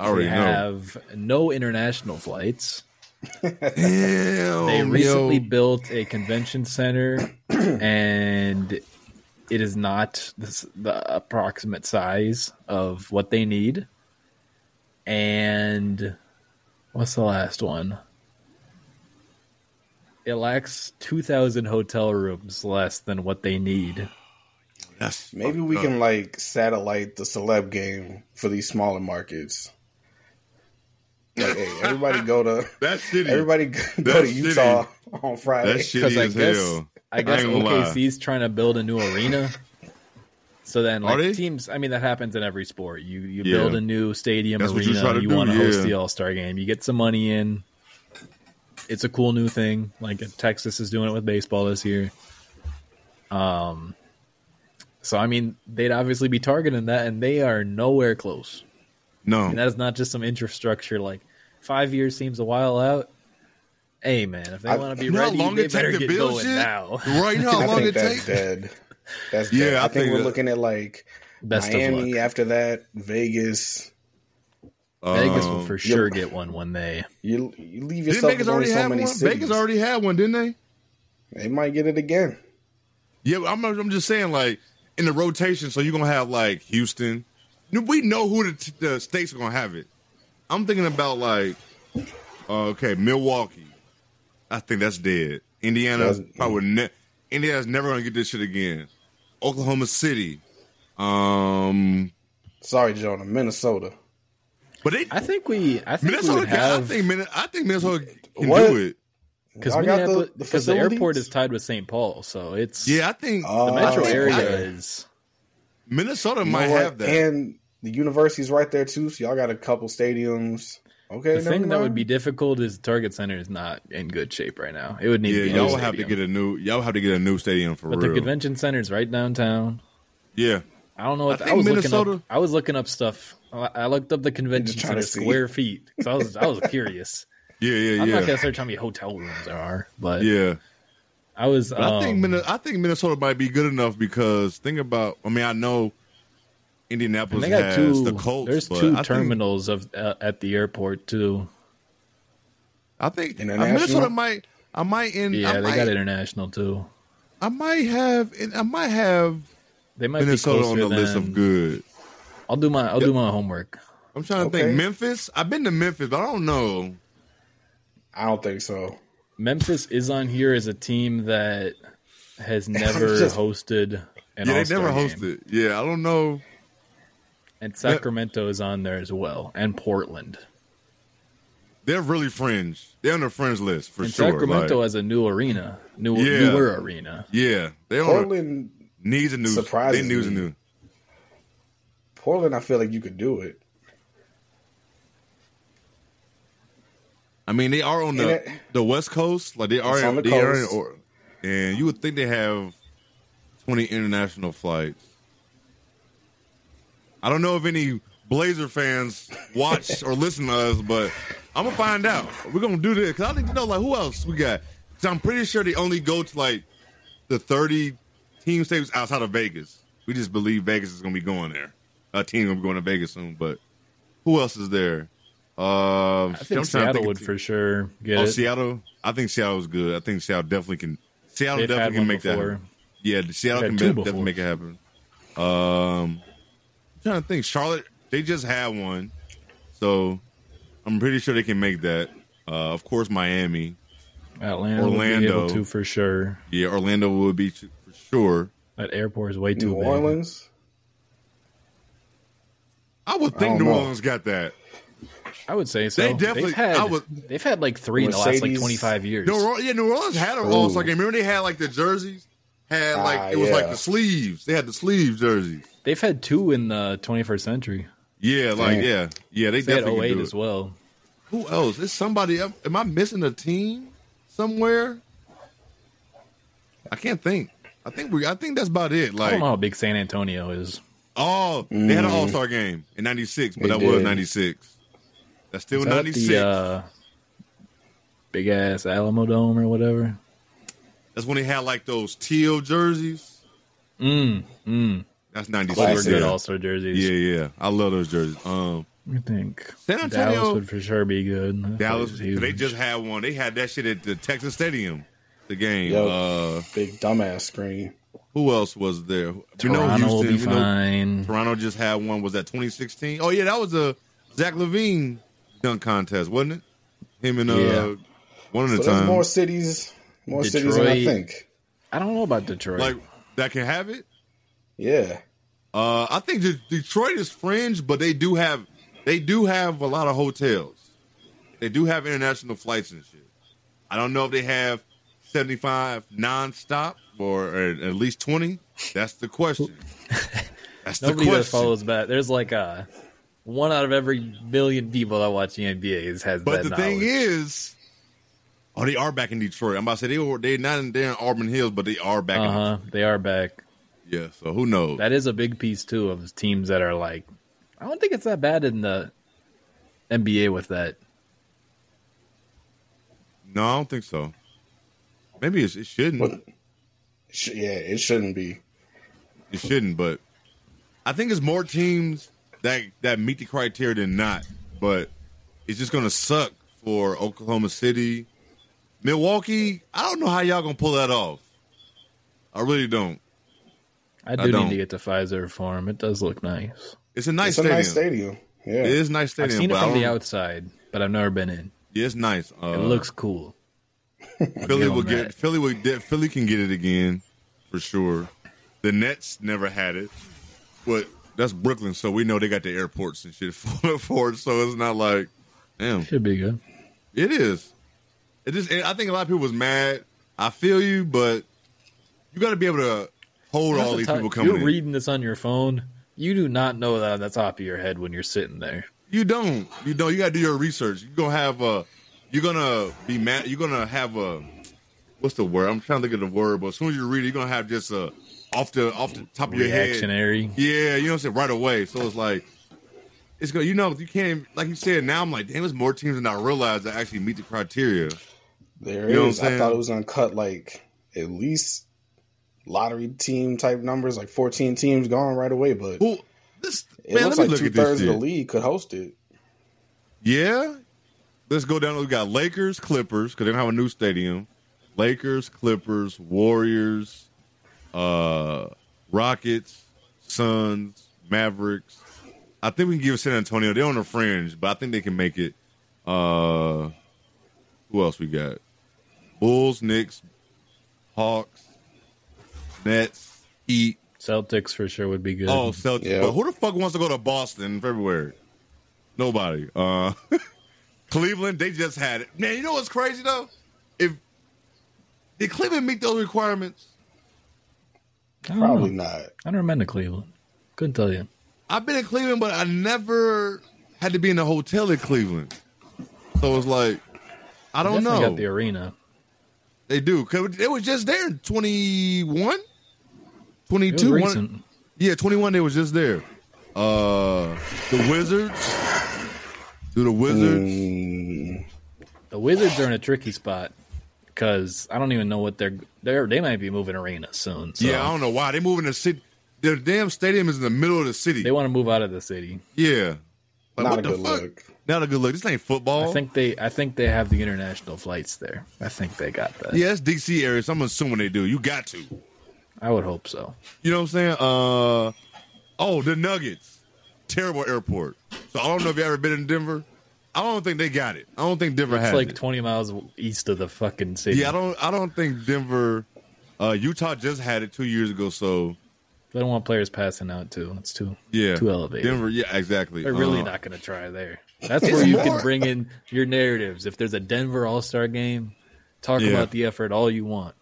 I already they know. have no international flights. Damn, They recently yo. built a convention center, and it is not the, the approximate size of what they need. And what's the last one? It lacks 2,000 hotel rooms less than what they need. That's Maybe we up. can like satellite the celeb game for these smaller markets. Like, hey, everybody go to That shitty. everybody go That's to Utah on Friday. That's shitty Because I as guess hell. I guess ain't gonna lie. Trying to build a new arena. So then, like teams, I mean that happens in every sport. You you Yeah. build a new stadium That's what you arena. You, want to host yeah. the All Star game. You get some money in. It's a cool new thing. Like Texas is doing it with baseball this year. Um, so I mean they'd obviously be targeting that, and they are nowhere close. No, And that is not just some infrastructure. Like five years seems a while out. Hey man, if they want to be You how ready, long they it take better to get build going shit? now. right? You know how I long think it that's takes? dead. That's Yeah. I I, think think we're that- looking at like Best Miami after that, Vegas. Vegas will Um, for sure get one when they. You you leave Didn't yourself Vegas with already so many one? cities. Vegas already had one, didn't they? They might get it again. Yeah, I'm, I'm just saying, like in the rotation, so you're gonna have like Houston. We know who the, the states are gonna have it. I'm thinking about like, uh, okay, Milwaukee. I think that's dead. Indiana probably ne- Indiana's never gonna get this shit again. Oklahoma City. Um, Sorry, Jonah. Minnesota. But they I think we. I think we Minnesota. would Can, I think Min- I think Minnesota can What? do it. because the- the the, airport is tied with St. Paul, so it's Yeah, I think Oh, the metro think- area I- is. Minnesota You might what? have that. And the university's right there too, so y'all got a couple stadiums. Okay, The never thing that would be difficult is Target Center is not in good shape right now. It would need yeah, to be y'all new will have to get a new. Y'all have to get a new stadium for But real. the convention center's right downtown. yeah, I don't know if I I, was Minnesota- looking up. I was looking up stuff. I I looked up the convention center square feet. So I was I was curious. yeah, yeah, yeah. I'm not gonna search how many hotel rooms there are, but yeah. I was. But I think um, I think Minnesota might be good enough because think about. I mean, I know Indianapolis they got has two. the Colts. there's but two I think- terminals of uh, at the airport too. I think uh, Minnesota might. I might in. Yeah, I they might, got international too. I might have, I might have They might Minnesota be on closer the list of than- good. I'll do my I'll do my homework. I'm trying to Okay. think. Memphis. I've been to Memphis, but I don't know. I don't think so. Memphis is on here as a team that has never Just- hosted an yeah, they All-Star never game. hosted. Yeah, I don't know. And Sacramento is on there as well, and Portland. They're really fringe. They're on the fringe list for and sure. Sacramento like- has a new arena, new Yeah. newer arena. yeah, they on Portland, needs a new. They surprises needs a new. Portland, I feel like you could do it. I mean, they are on the it- the West Coast. Like they are, on the they are in, or, and you would think they have twenty international flights. I don't know if any Blazer fans watch or listen to us, but I'm gonna find out. We're gonna do this because I need to know like who else we got. Because I'm pretty sure they only go to like the 30 team stadiums outside of Vegas. We just believe Vegas is gonna be going there. A team gonna be going to Vegas soon, but who else is there? Um, I think Seattle would for sure get Oh, it. Seattle. I think Seattle's good. I think Seattle definitely can. Seattle They've definitely can make before. that. Happen. Yeah, Seattle can definitely before. make it happen. Um, I'm trying to think. Charlotte, they just had one, so I'm pretty sure they can make that. Uh, of course, Miami. Atlanta Orlando. to for sure. Yeah, Orlando would be sure. That airport is way too New big. Orleans. I would think don't New know. Orleans got that. I would say so. They definitely- They've had, I would- they've had like three in the last like 25 years. New Orleans, yeah, New Orleans had an True. All Star game. Remember they had like the jerseys. Had like Ah, it was like the sleeves. They had the sleeve jerseys. They've had two in the 21st century. Yeah, like Damn. yeah, yeah. They, They had definitely can 08 as well. Who else? Is somebody? Am am I missing a team somewhere? I can't think. I think we. I think that's about it. I Like, don't know how big San Antonio is. oh, they had an All Star game in '96, but They that was did. '96. That's still Is that '96. the uh, big ass Alamo Dome or whatever? that's when they had like those teal jerseys. Mm, mm. That's Those were '96. Classic. good Yeah. All Star jerseys. yeah, yeah. I love those jerseys. Um, I think San Antonio- Dallas would for sure be good. That Dallas. place is huge. They just had one. They had that shit at the Texas Stadium. The game. Yep. Uh, Big dumbass screen. who else was there? You know Toronto will be you know- fine. Toronto just had one. Was that 2016? Oh yeah, that was a Zach LaVine dunk contest, wasn't it? Him and uh, Yeah. one So the a time. more cities, more cities than I think. I don't know about Detroit. like that can have it. Yeah, Uh, I think Detroit is fringe, but they do have they do have a lot of hotels. They do have international flights and shit. I don't know if they have 75 nonstop or, or at least 20. That's the question. That's the Nobody that question. follows back. There's like a one out of every million people that watch the NBA has But that the thing is, oh, they are back in Detroit. I'm about to say they were they're not in there in Auburn Hills, but they are back. uh huh, they are back. Yeah, so who knows? That is a big piece too of teams that are like. I don't think it's that bad in the NBA with that. no, I don't think so. Maybe it's, it shouldn't. but sh- yeah, it shouldn't be. It shouldn't, but I think it's more teams that that meet the criteria than not. But it's just gonna suck for Oklahoma City, Milwaukee. I don't know how y'all gonna pull that off. I really don't. I do I need don't. to get to Fiserv Forum. It does look nice. It's a nice stadium. It's a stadium. nice stadium. Yeah, It is a nice stadium. I've seen it from the outside, but I've never been in. Yeah, it's nice. Uh, It looks cool. Philly will on get that. Philly will get Philly can get it again for sure. The Nets never had it, but that's Brooklyn, so we know they got the airports and shit for, for it. So it's not like, damn, Should be good. it is. It is. I think a lot of people was mad. I feel you, but you got to be able to hold all these That's people coming You're in. reading this on your phone. You do not know that on the top of your head when you're sitting there. You don't. You don't. You got to do your research. You're gonna have a. You're gonna be mad. You're gonna have a. What's the word? I'm trying to think of the word, but as soon as you read it, you're gonna have just a off the off the top of your head. Reactionary. Yeah, you know what I'm saying right away. So it's like it's going. You know, you can't. even- Like you said, now I'm like, damn, there's more teams than I realized that actually meet the criteria. there You know what is. I'm I thought it was gonna cut like at least lottery team type numbers, like 14 teams gone right away. But Well, this it man, looks let me like look two thirds of the league could host it. Yeah. Let's go down. We got Lakers, Clippers, because they don't have a new stadium. Lakers, Clippers, Warriors, uh, Rockets, Suns, Mavericks. I think we can give San Antonio. They're on the fringe, but I think they can make it. Uh, who else we got? Bulls, Knicks, Hawks, Nets, Heat. Celtics for sure would be good. Oh, Celtics. Yeah. But who the fuck wants to go to Boston in February? Nobody. Uh, Cleveland, they just had it. Man, you know what's crazy though? If did Cleveland meet those requirements? Probably know. not. I never been to Cleveland. Couldn't tell you. I've been in Cleveland, but I never had to be in a hotel in Cleveland. So it's like I don't Definitely know. Got the arena. they do. 'Cause It was just there in 21? It was 22? One- Yeah, 21 they was just there. Uh the Wizards. Do the Wizards? Mm, The Wizards are in a tricky spot because I don't even know what they're they're they might be moving arenas soon. So Yeah, I don't know why. They moving the city. Their damn stadium is in the middle of the city. they want to move out of the city. yeah. Like, not what a the good fuck? look. Not a good look. This ain't football. I think they I think they have the international flights there. I think they got that. yeah, it's DC area, so I'm assuming they do. You got to. I would hope so. You know what I'm saying? Uh oh, the Nuggets. Terrible airport. So I don't know if you ever been in Denver. I don't think they got it. I don't think Denver It's has like it. 20 miles east of the fucking city. yeah, I don't I don't think Denver uh Utah just had it two years ago, so They don't want players passing out too. It's too yeah. too elevated. Denver, yeah, exactly. They're really Uh, not going to try there. That's where you more- can bring in your narratives. If there's a Denver All Star game, talk Yeah. about the effort all you want.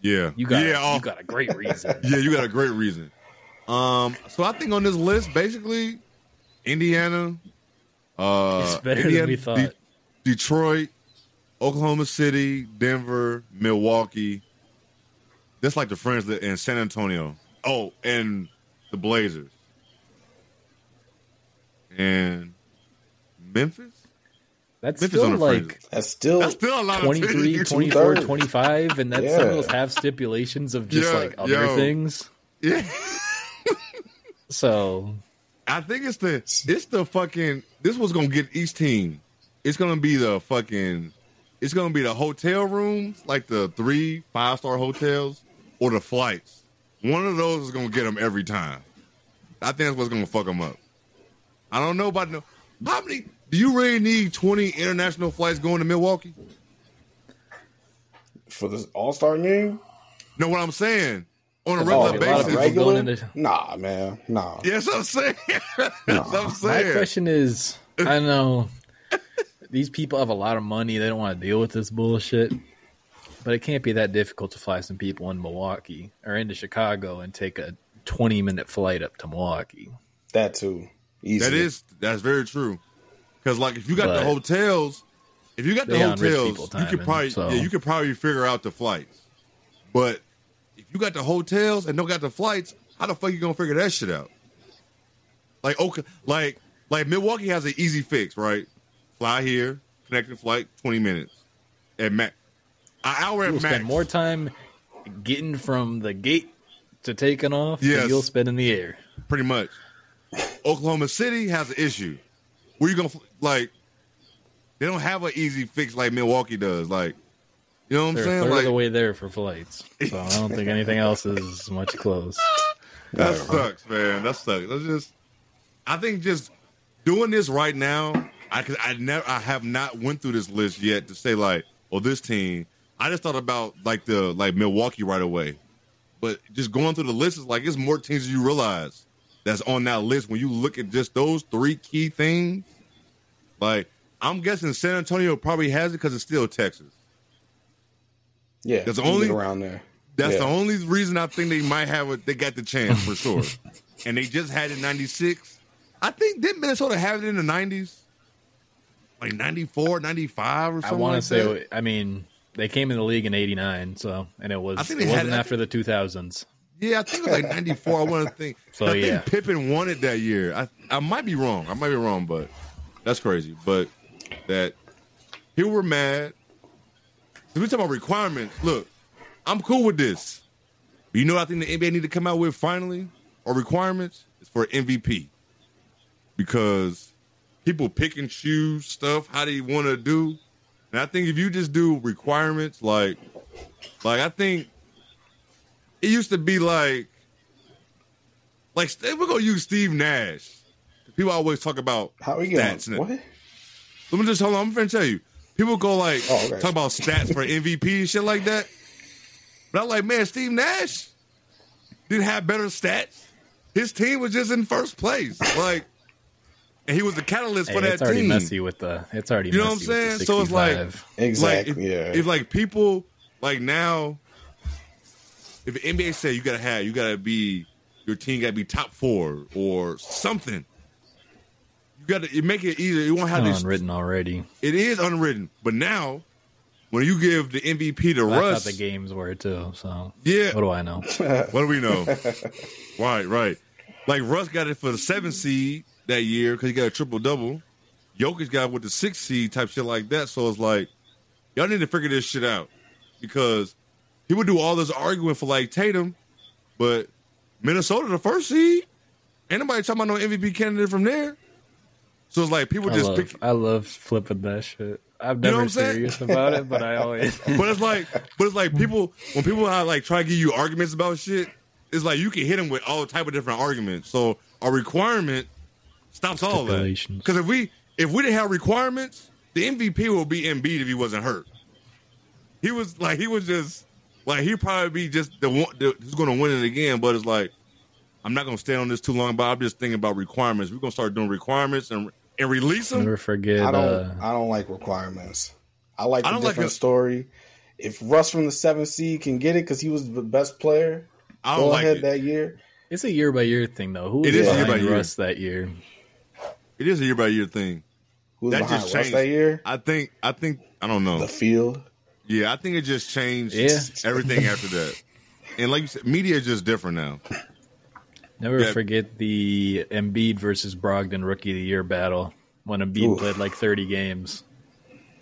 Yeah. You got yeah, you got a great reason. yeah, you got a great reason. Um, so I think on this list, basically, Indiana, uh, It's better than we thought. De- Detroit, Oklahoma City, Denver, Milwaukee. That's like the friends that in San Antonio. Oh, and the Blazers and Memphis. That's Memphis still on like. That's still That's still a lot 23, of 24, 25, and that's Yeah. some of those have stipulations of just Yeah, like other yo. things. Yeah. So I think it's the it's the fucking this was gonna get each team. It's gonna be the fucking it's gonna be the hotel rooms, like the three five star hotels, or the flights. One of those is gonna get them every time. I think that's what's gonna fuck them up. I don't know about no. How many? Do you really need twenty international flights going to Milwaukee? for the All Star game. Know what I'm saying? On a Oh, regular a lot of basis. people regular? going into- Nah, man, nah. Yes, I'm saying. That's what I'm saying. My question is, I know these people have a lot of money; they don't want to deal with this bullshit. But it can't be that difficult to fly some people in Milwaukee or into Chicago and take a twenty-minute flight up to Milwaukee. That too. Easy. That is that's very true. Because like if you got the hotels, if you got the They on rich hotels, people you could probably so- yeah, you could probably figure out the flights. But if you got the hotels and don't got the flights, how the fuck you gonna figure that shit out? Like okay, like like Milwaukee has an easy fix, right? Fly here, connecting flight, twenty minutes at max. An hour at You'll max. spend more time getting from the gate to taking off Yes. than you'll spend in the air. pretty much. Oklahoma City has an issue. Where you gonna like? They don't have an easy fix like Milwaukee does. Like, you know what I'm They're a saying? third Like of the way there for flights, so I don't think anything else is much close. that sucks, man. That sucks. That's just. I think just doing this right now. I cause I never I have not went through this list yet to say like, oh, this team. I just thought about like the like Milwaukee right away, but just going through the list is like it's more teams than you realize that's on that list. When you look at just those three key things, like I'm guessing San Antonio probably has it because it's still Texas. Yeah, That's you can only- around there. That's Yeah. the only reason I think they might have it. They got the chance for sure, and they just had it '96. I think did Minnesota have it in the '90s, like '94, '95 or something. I something want like to say, that. I mean, they came in the league in '89, so and it was I think it they had wasn't that- after the 2000s. Yeah, I think it was like '94. I want to think. So, I think yeah. Pippen won it that year. I I might be wrong. I might be wrong, but that's crazy. But that here we're mad. If we talking about requirements, look, I'm cool with this. But you know what I think the NBA need to come out with finally or requirements is for MVP. Because people pick and choose stuff how they want to do. And I think if you just do requirements like like I think it used to be like, like we're gonna use Steve Nash. People always talk about How are we stats. going? and- What? Let me just hold on. I'm gonna tell you. People go like Oh, okay. talk about stats for MVP and shit like that. But I'm like, man, Steve Nash didn't have better stats. His team was just in first place. Like, and he was the catalyst Hey, for that it's already team. messy with the. It's already You know what I'm saying? So it's like- Exactly. Like, if, yeah. if like people like now, if the NBA say you gotta have, you gotta be, your team gotta be top four or something. You gotta make it easier. You won't have It's this. unwritten already. It is unwritten, but now when you give the MVP to I Russ, thought the games were too. So yeah, what do I know? what do we know? right, right. Like Russ got it for the seven seed that year because he got a triple double. Jokic got it with the six seed type shit like that. So it's like y'all need to figure this shit out because he would do all this arguing for like Tatum, but Minnesota the first seed. Anybody talking about no MVP candidate from there. So it's like people I just love, pick. I love flipping that shit. I'm know never I'm saying? serious about it, but I always. but it's like, but it's like people when people are like try to give you arguments about shit. It's like you can hit them with all type of different arguments. So a requirement stops all that. Because if we if we didn't have requirements, the MVP will be Embiid if he wasn't hurt. He was like he was just like he'd probably be just the one who's going to win it again. But it's like I'm not going to stay on this too long. But I'm just thinking about requirements. We're going to start doing requirements and and release them. Never forget. I don't. uh, I don't like requirements. I like I a don't like different a- story. If Russ from the seventh seed can get it because he was the best player, I don't go like ahead it. that year. it's a year by year thing, though. Who was It is year behind by year. Russ that year? It is a year by year thing. Who was That behind just Russ changed. that year? I think. I think. I don't know. The field. Yeah, I think it just changed Yeah. everything after that. And like you said, media is just different now. Never Yeah. forget the Embiid versus Brogdon Rookie of the Year battle when Embiid Oof. played like 30 games.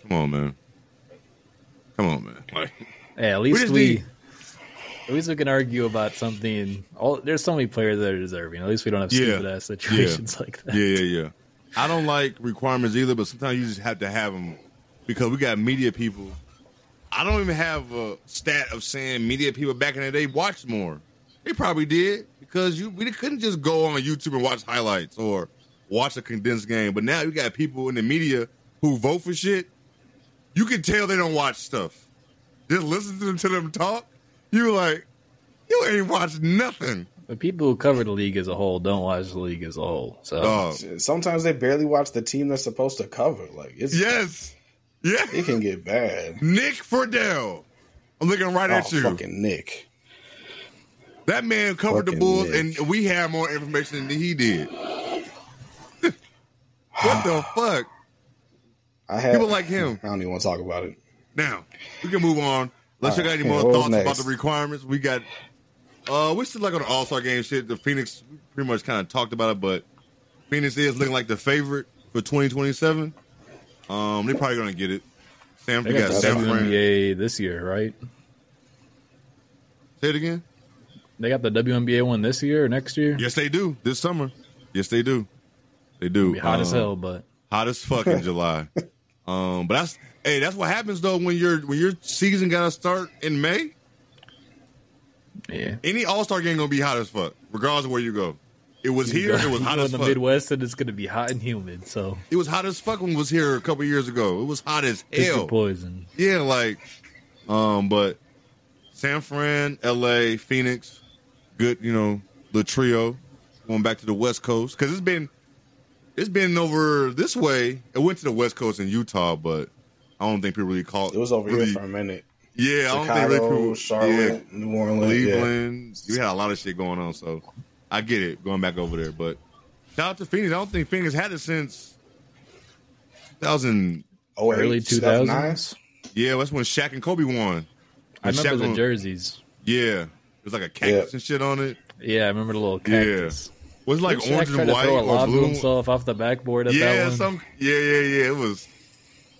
Come on, man. Come on, man. Like, Hey, at least we, need- at least we can argue about something. All there's so many players that are deserving. At least we don't have Yeah. stupid ass situations like that. yeah, yeah, yeah. I don't like requirements either, but sometimes you just have to have them because we got media people. I don't even have a stat of saying media people back in the day watched more. They probably did because you we couldn't just go on YouTube and watch highlights or watch a condensed game. But now you got people in the media who vote for shit. You can tell they don't watch stuff. Just listen to them, to them talk. You like you ain't watched nothing. But people who cover the league as a whole don't watch the league as a whole. So Sometimes they barely watch the team they're supposed to cover. Like it's yes, yeah. it can get bad. Nick Friedell. I'm looking right Oh, at you. fucking Nick. That man covered the Bulls, Nick. and we have more information than he did. what the fuck? I had People like him. I don't even want to talk about it. Now we can move on. Unless you got Alright, any more what was thoughts about the requirements, we got. Uh, we're still like on the All Star game shit. The Phoenix pretty much kind of talked about it, but Phoenix is looking like the favorite for 2027. Um, they're probably gonna get it. Sam, they we got got the San Fran. WNBA this year, right? Say it again. They got the WNBA one this year or next year. Yes, they do. This summer. Yes, they do. They do. Be hot as Um, hell, but Hot as fuck in July. Um, but that's hey, that's what happens though when your when your season gotta start in May. yeah. Any All Star game gonna be hot as fuck, regardless of where you go. It was here. It was hot go as in the fuck. Midwest, and it's going to be hot and humid. So It was hot as fuck when it was here a couple years ago. It was hot as hell. poison. Yeah, like, um, but San Fran, L.A., Phoenix, good. You know, the trio going back to the West Coast because it's been it's been over this way. It went to the West Coast in Utah, but I don't think people really call It was over really, here for a minute. Yeah, I don't think Chicago, really people. Charlotte, New yeah, Orleans. Yeah. Cleveland. We had a lot of shit going on, so I get it going back over there. But shout out to Phoenix. I don't think Phoenix had it since 2000. Oh, Early 2009? 2000s. Yeah, that's when Shaq and Kobe won. I When remember Shaq the won- jerseys. Yeah, it was like a cactus Yeah. and shit on it. Yeah, I remember the little Yeah. cactus. Was it like Didn't Shaq orange try and to throw a or lob blue? himself off the backboard at that Yeah, one. some. Yeah, yeah, yeah. It was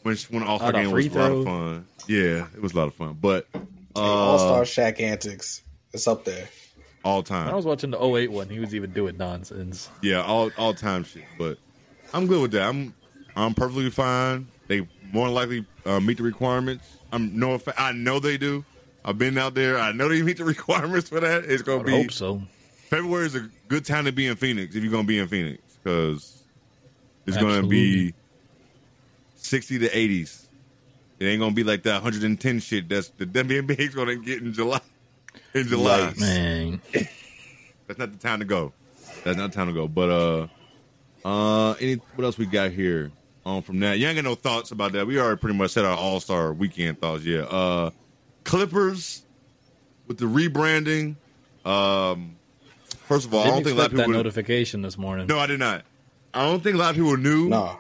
when when All Star Out of game was a lot of fun. Yeah, it was a lot of fun. But uh, All Star Shaq antics. It's up there. all When time. I was watching the 08 one, he was even doing nonsense. Yeah, all all time shit. But I'm good with that. I'm I'm perfectly fine. They more than likely uh, meet the requirements. I'm no, I know they do. I've been out there. I know they meet the requirements for that. It's gonna would be hope so. February is a good time to be in Phoenix if you're gonna be in Phoenix because it's gonna be sixty to eighties. It ain't gonna be like that 110 shit that's the WNBA is gonna get in July. In July. Man, that's not the time to go. That's not the time to go. But uh, uh, any what else we got here? Um, from that, you ain't got no thoughts about that. We already pretty much said our All Star Weekend thoughts. Yeah. Uh, Clippers with the rebranding. Um, first of all, I didn't don't think a lot expect of that people. notification this morning. No, I did not. I don't think a lot of people knew No.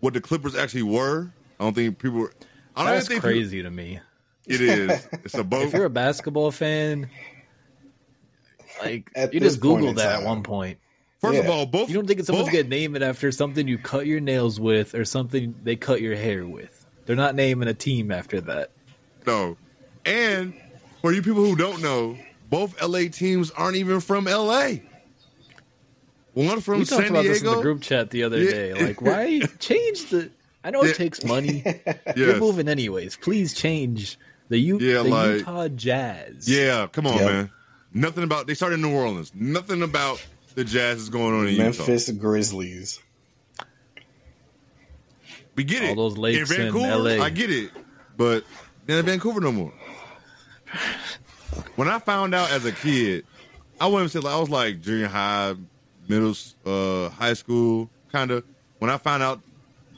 what the Clippers actually were. I don't think people. Were, I don't That's even think people- crazy to me. it is. It's a boat. If you're a basketball fan, like At you just point Googled in that at time. one point. First of all, both You don't think someone's both, gonna name it after something you cut your nails with or something they cut your hair with? They're not naming a team after that. No. And for you people who don't know, both LA teams aren't even from LA. One from we talked San about this in the group chat the other Yeah. day. Like, why change the? I know Yeah. it takes money. You're moving anyways. Please change the, U- Yeah, the like- Utah Jazz. Yeah, come on, Yep. man. Nothing about they started in New Orleans. Nothing about the Jazz is going on in Utah. Memphis Grizzlies. We get it. All those lakes in in LA. I get it. But they're in Vancouver no more. When I found out as a kid, I wouldn't say like I was like junior high, middle, uh, high school, kind of. When I found out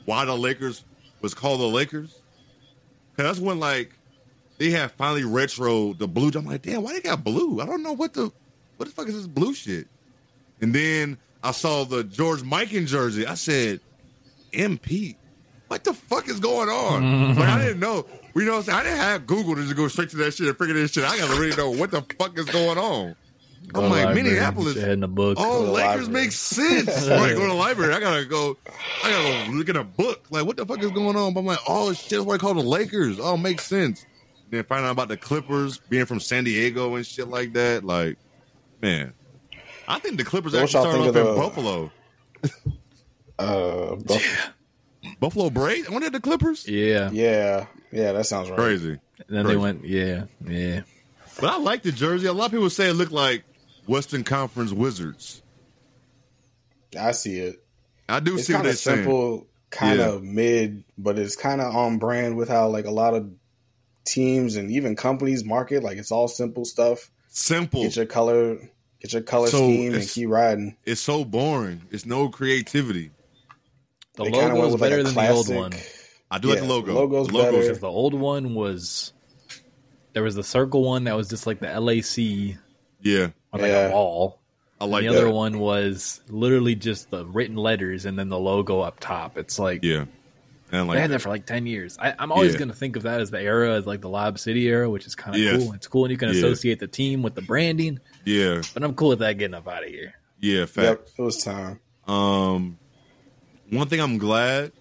why the Lakers was called the Lakers, because that's when like they had finally retro the blue. I'm like, damn, why they got blue? I don't know what the what the fuck is this blue shit. And then I saw the George Mikan jersey. I said, MP, what the fuck is going on? like I didn't know. You know, what I'm? I didn't have Google to just go straight to that shit and figure this shit. I gotta really know what the fuck is going on. Go I'm like library, Minneapolis. get your head in the book. Oh, to the Lakers library. make sense. right, go to the library. I gotta go. I gotta go look at a book. Like, what the fuck is going on? But I'm like, oh shit, that's why I call the Lakers. Oh, makes sense. Then find out about the Clippers being from San Diego and shit like that. Like, man, I think the Clippers What actually y'all started off in the- Buffalo. Uh, Buff- Buffalo Braves. I wonder the Clippers. yeah. yeah, yeah, that sounds right. Crazy. And then Crazy. they went, yeah, yeah. But I like the jersey. A lot of people say it looked like Western Conference Wizards. I see it. I do It's see what kind they're of saying. simple, kind Yeah. of mid, but it's kind of on brand with how like a lot of teams and even companies market. Like it's all simple stuff. Simple. Get your color, get your color So scheme, and keep riding. It's so boring. It's no creativity. The They logo went is with, like, better a than the old one. I do like the logo. logo's The logo's better. Because the old one was there was the circle one that was just like the LAC Yeah, on like Yeah. a wall. I like and that. the other one was literally just the written letters and then the logo up top. It's like Yeah, and like they had that for like ten years. I, I'm always Yeah. going to think of that as the era, as like the Lob City era, which is kind of Yes. cool. It's cool, and you can Yeah. associate the team with the branding. yeah, But I'm cool with that getting up out of here. yeah. Yep, Fact. it was time. Um, one thing I'm glad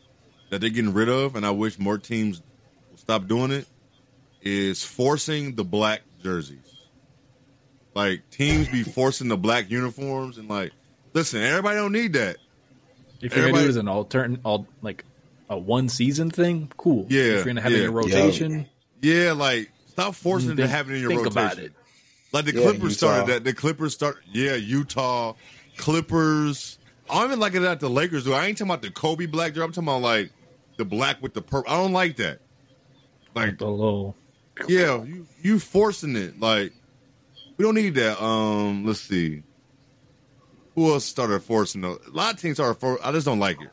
that they're getting rid of, and I wish more teams will stop doing it, is forcing the black jerseys. Like teams be forcing the black uniforms, and like, listen, everybody don't need that. If you're gonna do Everybody- it as an alternate, al- like a one season thing, cool. Yeah, If you're gonna have it in your rotation, Yeah, like stop forcing it to have it in your think rotation. about it. Like the Yeah, Clippers Utah. started that. The Clippers start. Yeah, Utah Clippers. I don't even like it that the Lakers do. I ain't talking about the Kobe black jersey. I'm talking about like the black with the purple. I don't like that. Like, The low. yeah, you you forcing it. Like, we don't need that. Um, let's see. Who else started forcing those? A lot of teams started for. I just don't like it.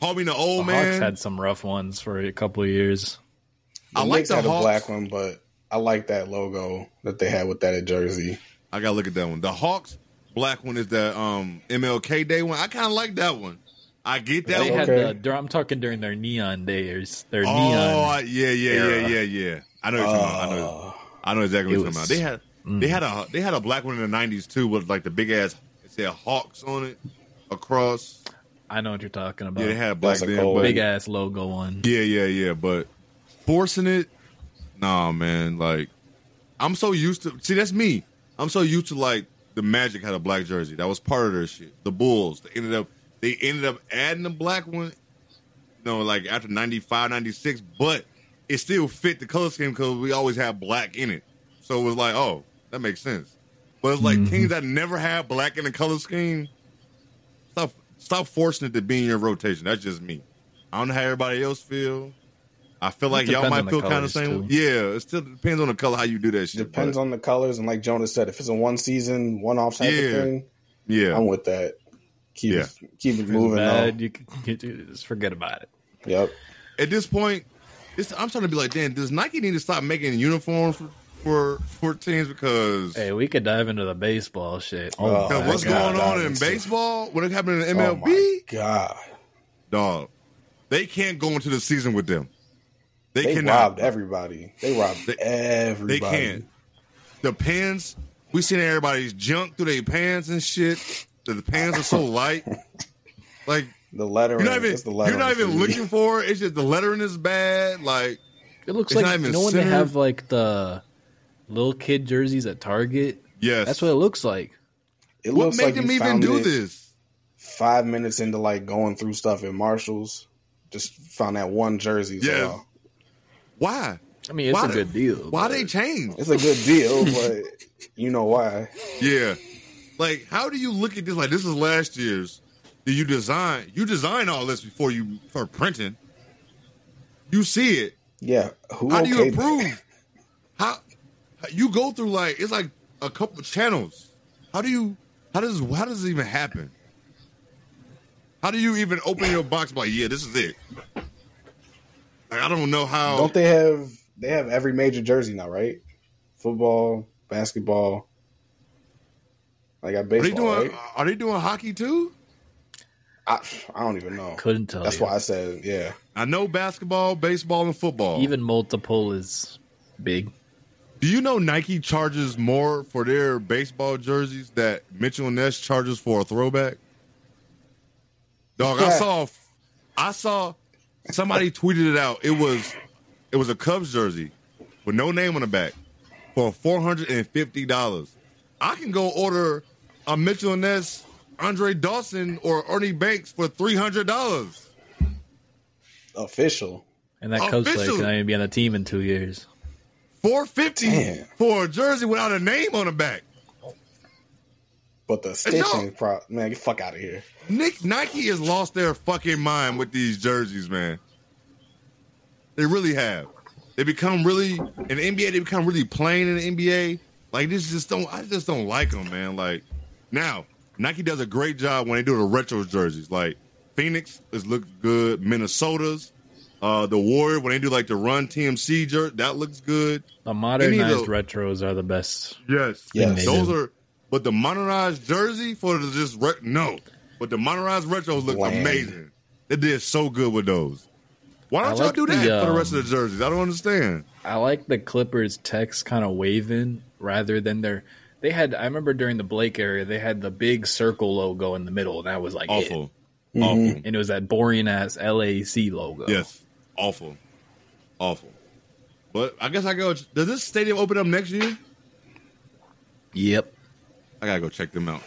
Call me the old man. The old Hawks had some rough ones for a couple of years. The I like Knicks the had a black one, but I like that logo that they had with that jersey. I gotta look at that one. The Hawks black one is the um MLK Day one. I kind of like that one. I get that they one. had Okay. the. I'm talking during their neon days. Their Oh neon. yeah, yeah, era. yeah, yeah, yeah. I know. What you're talking about. I know. Uh, I know exactly what you're talking about. They had they had a they had a black one in the '90s too, with like the big ass. It said Hawks on it across. I know what you're talking about. Yeah, they had a black That's a then, cold- but big ass logo one. yeah, yeah, yeah. But forcing it, nah, man. Like I'm so used to. See, that's me. I'm so used to like the Magic had a black jersey. That was part of their shit. The Bulls. They ended up they ended up adding the black one. You know, like after 95, 96, but it still fit the color scheme because we always had black in it. so it was like, oh, that makes sense. But it's like mm-hmm. teams that never had black in the color scheme. Stop, stop forcing it to be in your rotation. That's just me. I don't know how everybody else feel. I feel like y'all might feel kind of same. too. Yeah, it still depends on the color how you do that shit. Depends but- on the colors, and like Jonas said, if it's a one season, one off type Yeah. of thing, yeah. I'm with that. Keep Yeah. it, keep it moving. bad, though. you can you can just forget about it. Yep. At this point, it's, I'm starting to be like, damn, does Nike need to stop making uniforms for for, for teams because Hey, we could dive into the baseball shit. Oh, oh Because what's God, going on in it's- baseball? What happened in Oh MLB? my god, dog, they can't go into the season with them. They, they cannot. robbed everybody. They robbed They- everybody. They can't. The pants, we seen everybody's junk through their pants and shit. The, the pants are so light. Like The lettering. you're not even the you're lettering not even for looking for it. It's just the lettering is bad. Like It looks It's like even you know when they have like the little kid jerseys at Target. yes, That's what it looks like. It what looks made like them you even do this? Five minutes into like going through stuff in Marshalls, just found that one jersey. Yeah. Why? I mean, it's Why a the- good deal. Why they change? it's a good deal, but you know why? Yeah. Like, how do you look at this? Like, this is last year's. Do you design? You design all this before you for printing. You see it. Yeah. Who How do you okayed that? approve? How you go through like it's like a couple channels. How do you? How does how does it even happen? How do you even open your box? Like, yeah, this is it. Like, I don't know how. Don't they have they have every major jersey now, right? Football, basketball. Like got are they baseball, doing? right? Are they doing hockey too? I, I don't even know. Couldn't tell That's you. why I said, yeah. I know basketball, baseball, and football. Even multiple is big. Do you know Nike charges more for their baseball jerseys that Mitchell Ness charges for a throwback? Dog, I saw, I saw somebody tweeted it out. It was, it was a Cubs jersey with no name on the back for four hundred and fifty dollars. I can go order a Mitchell Ness, Andre Dawson, or Ernie Banks for three hundred dollars. Official. And that coach like Official. not even be on the team in two years. Four fifty for a jersey without a name on the back. But the stitching pro man, get fuck out of here. Nick Nike has lost their fucking mind with these jerseys, man. They really have. They become really in the NBA. They become really plain in the NBA. Like this, just don't. I just don't like them, man. Like now, Nike does a great job when they do the retro jerseys. Like Phoenix is look good. Minnesota's, uh, the Warrior when they do like the Run TMC jersey, that looks good. The modernized the- retros are the best. Yes, Yes. Those are. But the modernized jersey for the just re- no, but the modernized retros look Bland. amazing. They did so good with those. Why don't I y'all like do that the, for the rest um, of the jerseys? I don't understand. I like the Clippers text kind of waving rather than their. They had. I remember during the Blake area, they had the big circle logo in the middle, and that was like it. Awful, Mhm. awful. And it was that boring ass LAC logo. Yes, awful, awful. But I guess I go. Does this stadium open up next year? Yep. I gotta go check them out.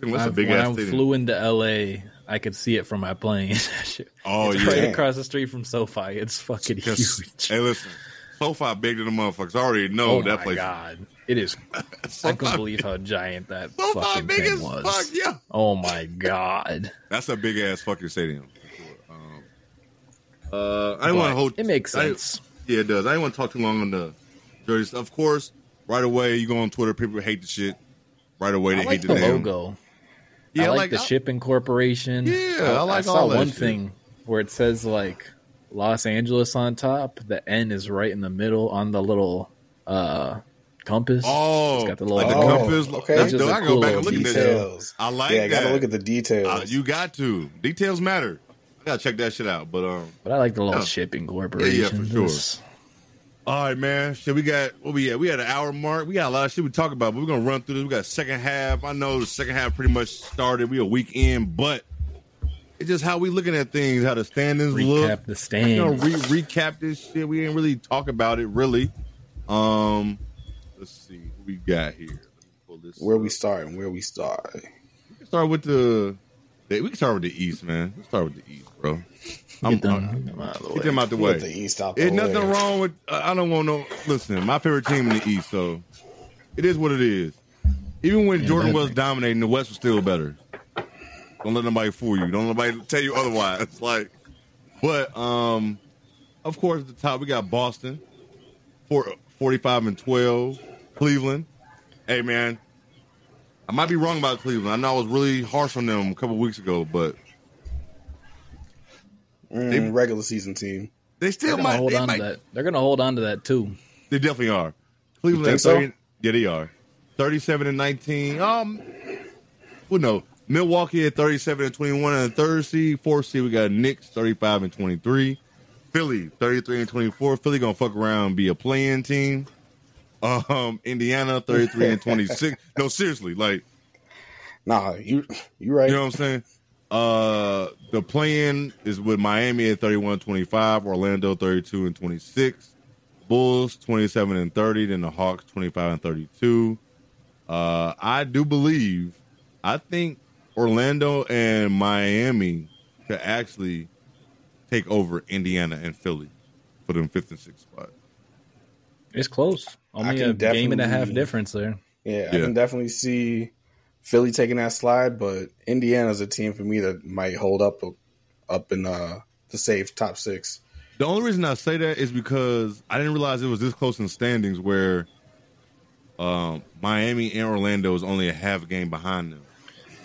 That's a I, big when ass I stadium. flew into LA, I could see it from my plane. Oh it's yeah. right across the street from SoFi. It's fucking huge. hey, listen. SoFi big to the motherfuckers. I already know oh that my place. god, it is. I SoFi couldn't believe how giant that SoFi fucking big thing as was. fuck. Yeah. Oh my god, That's a big ass fucking stadium. Um, uh, I don't want to hold. it makes I- sense. yeah, it does. I don't want to talk too long on the jerseys. Of course, right away you go on Twitter, people hate the shit. Right away they I like hate the the name. logo. Yeah, I like, like the I- shipping corporation. Yeah, Oh, I like saw all that one shit. thing where it says like Los Angeles on top. The N is right in the middle on the little uh compass. Oh, It's got the little- like the Oh, compass. okay. That's Just dope. a I go cool back and little look at that. Details. I like yeah, I gotta look at the details. Uh, you got to. Details matter. I gotta check that shit out. But um, But I like the little Yeah. shipping corporation. Yeah, for sure. It's- All right, man. Shit, we got what we at? We had an hour mark. We got a lot of shit we talk about, but we're gonna run through this. We got second half. I know the second half pretty much started. We a week in, but it's just how we looking at things, how the standings look. Recap the You know, stand. re- recap this shit. We didn't really talk about it really. Um, let's see what we got here. Let me pull this. where we up. start and where we start. We can start with the. We can start with the East, man. Let's start with the East, bro. I'm, Get them, I'm- get them out of the get way. them out the Get way. the East out the There's way. nothing wrong with. I I don't want no. Listen, my favorite team in the East, so it is what it is. Even when Yeah, Jordan was dominating, the West was still better. Don't let nobody fool you. Don't let nobody tell you otherwise. Like, but um, of course, at the top we got Boston, four, 45 and twelve. Cleveland, hey man, I might be wrong about Cleveland. I know I was really harsh on them a couple weeks ago, but Mm, regular season team. they still gonna might. hold They, on might to that. They're gonna hold on to that too. they definitely are. Cleveland, think at so? 30 yeah, they are. Thirty-seven and nineteen. Um, well, no, Milwaukee at thirty-seven and twenty-one and the third seed. Fourth seed, we got Knicks thirty-five and twenty-three. Philly thirty-three and twenty-four. Philly gonna fuck around and be a playing team. Um, Indiana thirty-three and twenty-six. No, seriously, like Nah, you you right. you know what I'm saying? Uh, the play-in is with Miami at 31 25, Orlando 32 and 26, Bulls 27 and 30, then the Hawks 25 and 32. Uh, I do believe, I think Orlando and Miami could actually take over Indiana and Philly for them fifth and sixth spot. It's close. Only can a game and a half difference there. Yeah, I Yeah. can definitely see Philly taking that slide, but Indiana's a team for me that might hold up up in uh, the safe top six. The only reason I say that is because I didn't realize it was this close in standings where um, Miami and Orlando is only a half game behind them.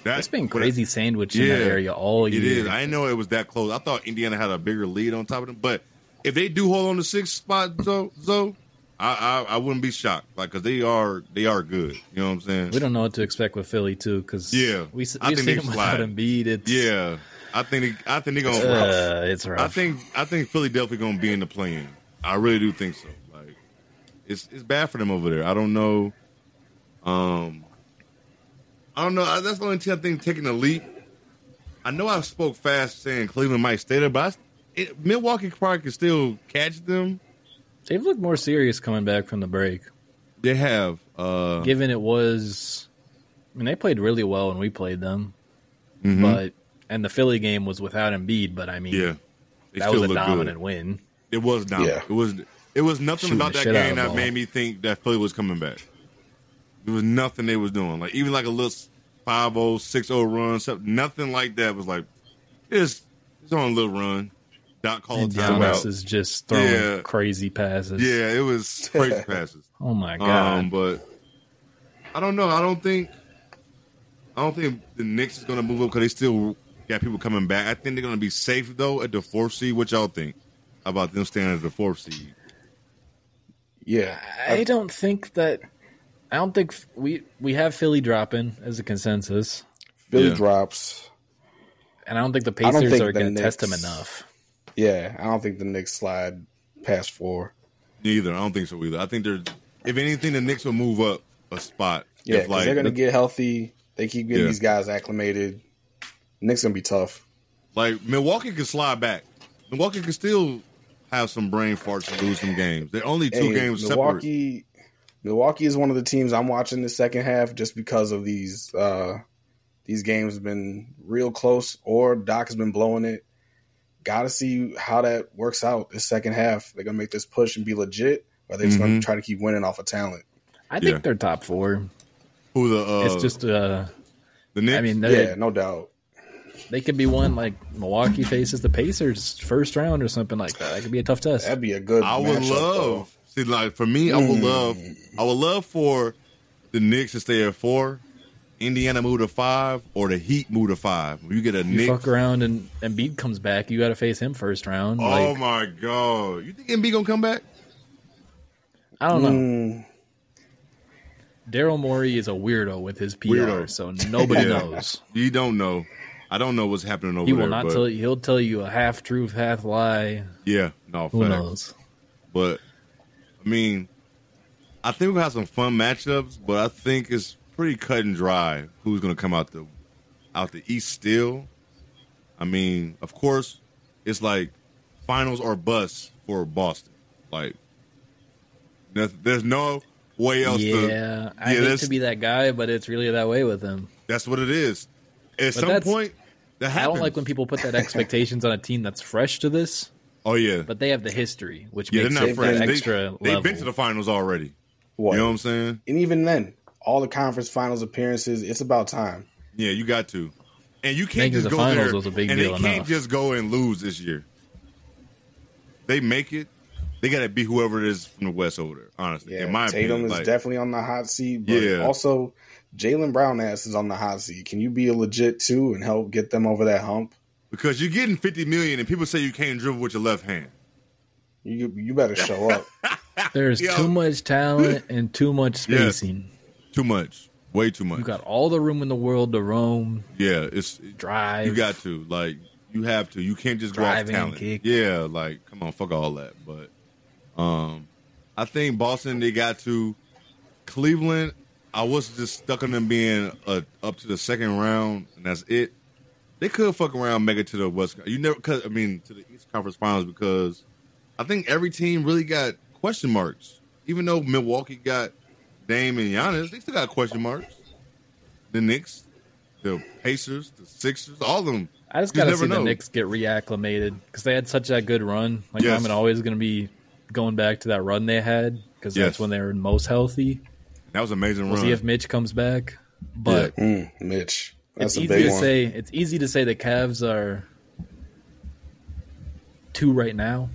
That- It's been what I- crazy sandwich in that area all It year. is. I didn't know it was that close. I thought Indiana had a bigger lead on top of them. But if they do hold on to sixth spot, Zoe, Zoe I, I I wouldn't be shocked. Like, cause they are they are good. You know what I'm saying? we don't know what to expect with Philly too, because Yeah, we I think seen them without slide. Embiid. It's Yeah, I think they, I think they're gonna. uh, it's rough. I think I think Philly definitely gonna be in the play-in. I really do think so. Like it's it's bad for them over there. I don't know. Um, I don't know. That's the only team I think taking a leap. I know I spoke fast saying Cleveland might stay there, but I, it, Milwaukee probably can still catch them. They've looked more serious coming back from the break. They have. Uh, Given it was, I mean, they played really well when we played them, mhm. but and the Philly game was without Embiid, but I mean, yeah, they that was a look good. dominant win. It was dominant. Yeah. It was. It was nothing Shooting about that game that ball. made me think that Philly was coming back. There was nothing they was doing. Like even like a little 5-0, 6-0 run, something, nothing like that was like it's it's on a little run. Doc called And time Giannis out. is just throwing Yeah. crazy passes. Yeah, it was crazy passes. Oh my god. Um, but I don't know. I don't think I don't think the Knicks is going to move up because they still got people coming back. I think they're going to be safe though at the fourth seed. What y'all think about them staying at the fourth seed? Yeah, I don't think that. I don't think we we have Philly dropping as a consensus, Philly Yeah. drops. and I don't think the Pacers think are going to test them enough. Yeah, I don't think the Knicks slide past four. Neither. I don't think so either. I think they're if anything, the Knicks will move up a spot. Yeah, If, like they're gonna get healthy. They keep getting Yeah. these guys acclimated. Knicks gonna be tough. like Milwaukee can slide back. Milwaukee can still have some brain farts and lose some games. They're only two Hey, games separate. Milwaukee. Milwaukee is one of the teams I'm watching the second half just because of these uh these games have been real close or Doc has been blowing it. Gotta see how that works out this second half. They're gonna make this push and be legit, or they're just Mhm. gonna try to keep winning off of talent. I think Yeah. they're top four. Who the uh, it's just uh, the Knicks? I mean, Yeah, no doubt. they could be one like Milwaukee faces the Pacers first round or something like that. That could be a tough test. That'd be a good. I would matchup, love see like for me, I would Mm. love I would love for the Knicks to stay at four, Indiana move to five, or the Heat move to five. You get a you Knicks. fuck around and Embiid comes back, you got to face him first round. Oh like, my god! You think Embiid gonna come back? I don't though. know. Mm, Daryl Morey is a weirdo with his PR, Weirdo. so nobody Yeah. knows. You don't know. I don't know what's happening over here. He there. will not but tell you. He'll tell you a half truth, half lie. Yeah, no, Who facts. knows? But I mean, I think we'll have some fun matchups, but I think it's pretty cut and dry who's going to come out the out the East still. I mean, of course, it's like finals or bust for Boston. Like, there's, there's no way else to. Yeah, I Yeah, hate to be that guy, but it's really that way with him. That's what it is. At But some point, That happens. I don't like when people put that expectations on a team that's fresh to this, Oh yeah, but they have the history, which yeah, they're makes not it fresh. that They, extra they've been to the finals already. What? You know what I'm saying? and even then, all the conference finals appearances, it's about time. Yeah, you got to. And you can't Making just the go finals there was a big and deal they can't enough. just go and lose this year. They make it. They got to be whoever it is from the West over there. Honestly, Yeah, in my Tatum opinion, is like, definitely on the hot seat, but Yeah. also Jaylen Brown ass is on the hot seat. Can you be a legit too and help get them over that hump? because you're getting 50 million and people say you can't dribble with your left hand. You you better show up. There's Yo. too much talent and too much Yes. Too much, way too much. You got all the room in the world to roam, yeah, it's drive. you got to like you have to. You can't just go off talent. kick. Yeah, like come on, fuck all that. But um, I think Boston they got to Cleveland. I was just stuck on them being uh, up to the second round, and that's it. They could fuck around, make it to the West. You never, cause, I mean, to the East Conference Finals because I think every team really got question marks. Even though Milwaukee got Dame and Giannis, they still got question marks. The Knicks, the Pacers, the Sixers, all of them. I just gotta never see know. the Knicks get reacclimated because they had such a good run. Like Yes. I'm always going to be going back to that run they had because Yes. that's when they were most healthy. That was an amazing We'll run. see if Mitch comes back, but Mm, Mitch, that's it's a easy big to one. say. It's easy to say the Cavs are two right now,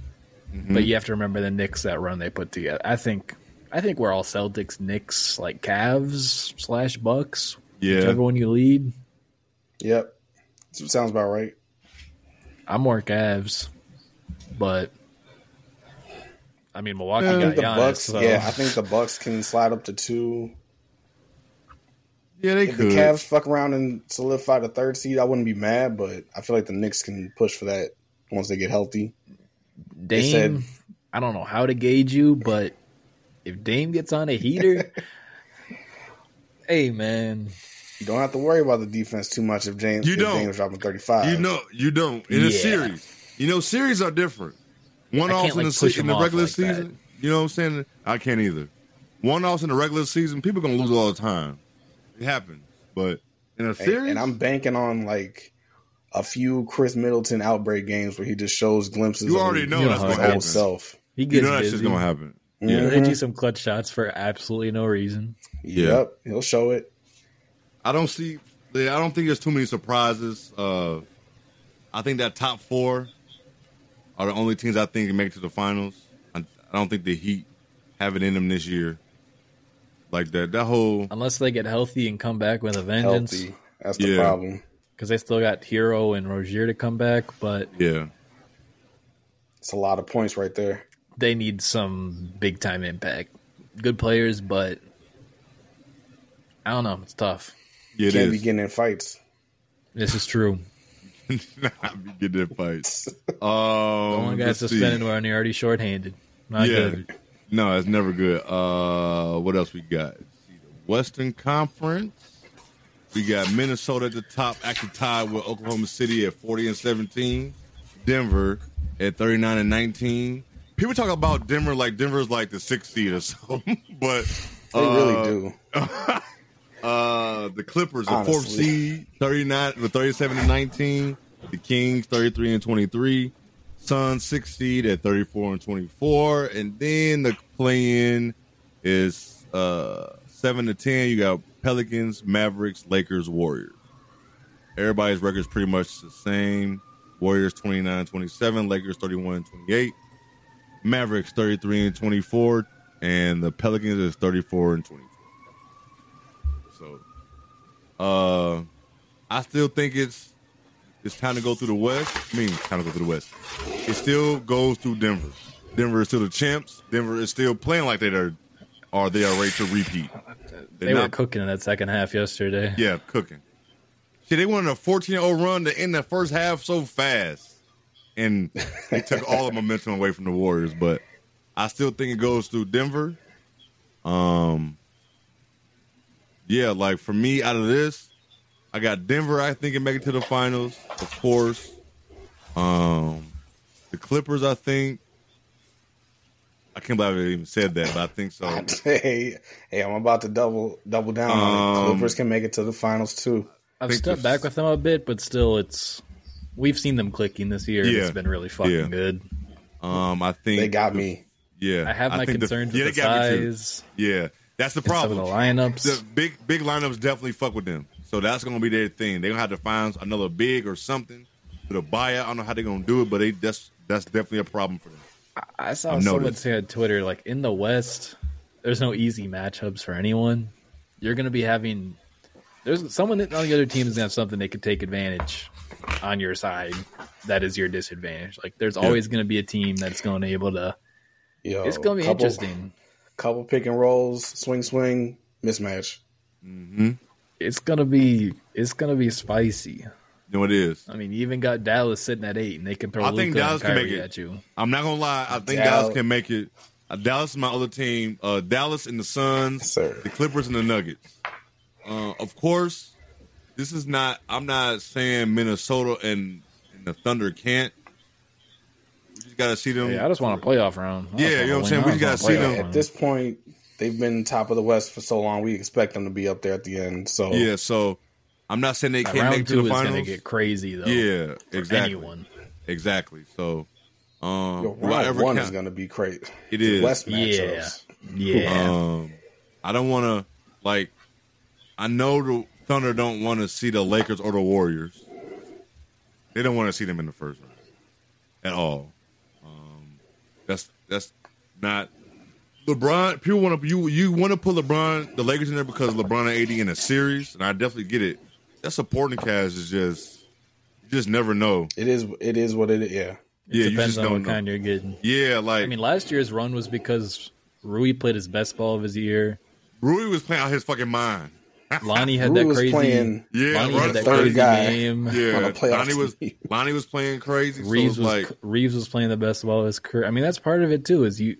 Mm-hmm. but you have to remember the Knicks that run they put together. I think. I think we're all Celtics, Knicks, like Cavs slash Bucks, yeah, whichever one you lead. Yep, sounds about right. I'm more Cavs, but I mean Milwaukee Yeah, I got think the Giannis. Bucks. so- Yeah, I think the Bucks can slide up to two. yeah, they If could. the Cavs fuck around and solidify the third seed, I wouldn't be mad. But I feel like the Knicks can push for that once they get healthy. They said- I don't know how to gauge you, but if Dame gets on a heater, hey man, You don't have to worry about the defense too much if James. You don't. James dropping thirty five. You know, you don't in a series. You know, series are different. One I offs can't, in, like, the, in the regular like that. season. You know what I'm saying? I can't either. One offs in the regular season, people are gonna lose all the time. It happens, but in a And, series, and I'm banking on like a few Khris Middleton outbreak games where he just shows glimpses. You already his- know You that's know gonna how it happen. old self. he You gets know that busy. shit's gonna happen. He'll Yeah, hit you some clutch shots for absolutely no reason. Yeah. Yep, he'll show it. I don't see. I don't think there's too many surprises. Uh, I think that top four are the only teams I think can make it to the finals. I, I don't think the Heat have it in them this year. Like that, that whole Unless they get healthy and come back with a vengeance, Healthy. That's the Yeah. problem. because they still got Herro and Rozier to come back, but yeah. It's a lot of points right there. They need some big time impact. Good players, but I don't know. It's tough. Yeah, it Can't be getting in fights. This is true. Not be getting in fights. Um, The only guy let's see. suspended when you're already shorthanded. Not yeah, good. no, it's never good. Uh, what else we got? Let's see, the Western Conference. We got Minnesota at the top, actually tied with Oklahoma City at forty and seventeen. Denver at thirty nine and nineteen. People talk about Denver like Denver's like the sixth seed or something, but They uh, really do. Uh, the Clippers, the fourth seed, thirty nine with thirty seven and nineteen. The Kings, thirty three and twenty three. Suns, sixth seed at thirty four and twenty four, and then the play in is uh seven to ten. You got Pelicans, Mavericks, Lakers, Warriors. Everybody's records pretty much the same. Warriors 29-27, Lakers 31-28, Mavericks 33 and 24, and the Pelicans is 34 and 24. So, uh, I still think it's it's time to go through the West. I mean, time to go through the West. It still goes through Denver. Denver is still the champs. Denver is still playing like they are, are they are ready to repeat. They're They were not- cooking in that second half yesterday. yeah, cooking. See, they went on a 14 0 run to end the first half so fast. And they took all the momentum away from the Warriors. But I still think it goes through Denver. Um, Yeah, like for me, out of this, I got Denver, I think, can make it to the finals, of course. Um, The Clippers, I think. I can't believe I even said that, but I think so. hey, hey, I'm about to double double down on it. Um, Clippers can make it to the finals too. I've think stepped back with them a bit, but still, it's we've seen them clicking this year. Yeah. It's been really fucking Yeah. good. Um, I think They got me. Yeah, I have my think the- concerns yeah, with they the got me too. size Yeah, that's the and some of problem. the lineups. the big big lineups definitely fuck with them. So that's gonna be their thing. They're gonna have to find another big or something with a buyout. I don't know how they're gonna do it, but they that's that's definitely a problem for them. I saw I've someone noticed. say on Twitter, like in the West, there's no easy matchups for anyone. You're going to be having there's someone on the other team is going to have something they could take advantage on your side. That is your disadvantage. Like there's always going to be a team that's going to be able to. Yo, it's going to be couple, interesting. Couple pick and rolls, swing, swing, mismatch. Mm-hmm. It's going to be it's going to be spicy. You know it is. I mean, you even got Dallas sitting at eight, and they can throw I think Luka Dallas and can make it. at you. I'm not gonna lie. I think Dal- Dallas can make it. Uh, Dallas is my other team. Uh, Dallas and the Suns, Sir. the Clippers and the Nuggets. Uh, of course, this is not. I'm not saying Minnesota and, and the Thunder can't. We just gotta see them. Yeah, I just want a playoff round. I Yeah, you know what I'm saying? We just just gotta see them. At this point, they've been top of the West for so long. We expect them to be up there at the end. So Yeah, so I'm not saying they can't make round it to two the is going to get crazy though. yeah, for exactly, anyone. exactly. So, um, yo, do round one count- is going to be crazy. It is The is. West Yeah, yeah. Um, I don't want to like. I know the Thunder don't want to see the Lakers or the Warriors. They don't want to see them in the first round at all. Um, that's that's not LeBron. People want to you you want to put LeBron the Lakers in there because LeBron and AD in a series, and I definitely get it. That supporting cast is just you just never know. It is. It is what it is. Yeah. It yeah, depends on what know. kind you're getting. Yeah, like I mean, last year's run was because Rui played his best ball of his year. Rui was playing out his fucking mind. Lonnie had Rui that crazy. playing Yeah, Lonnie had that crazy guy. game. on Yeah, a playoff Lonnie was team. Lonnie was playing crazy. Reeves so was like Reeves was playing the best ball of his career. I mean, that's part of it too. Is you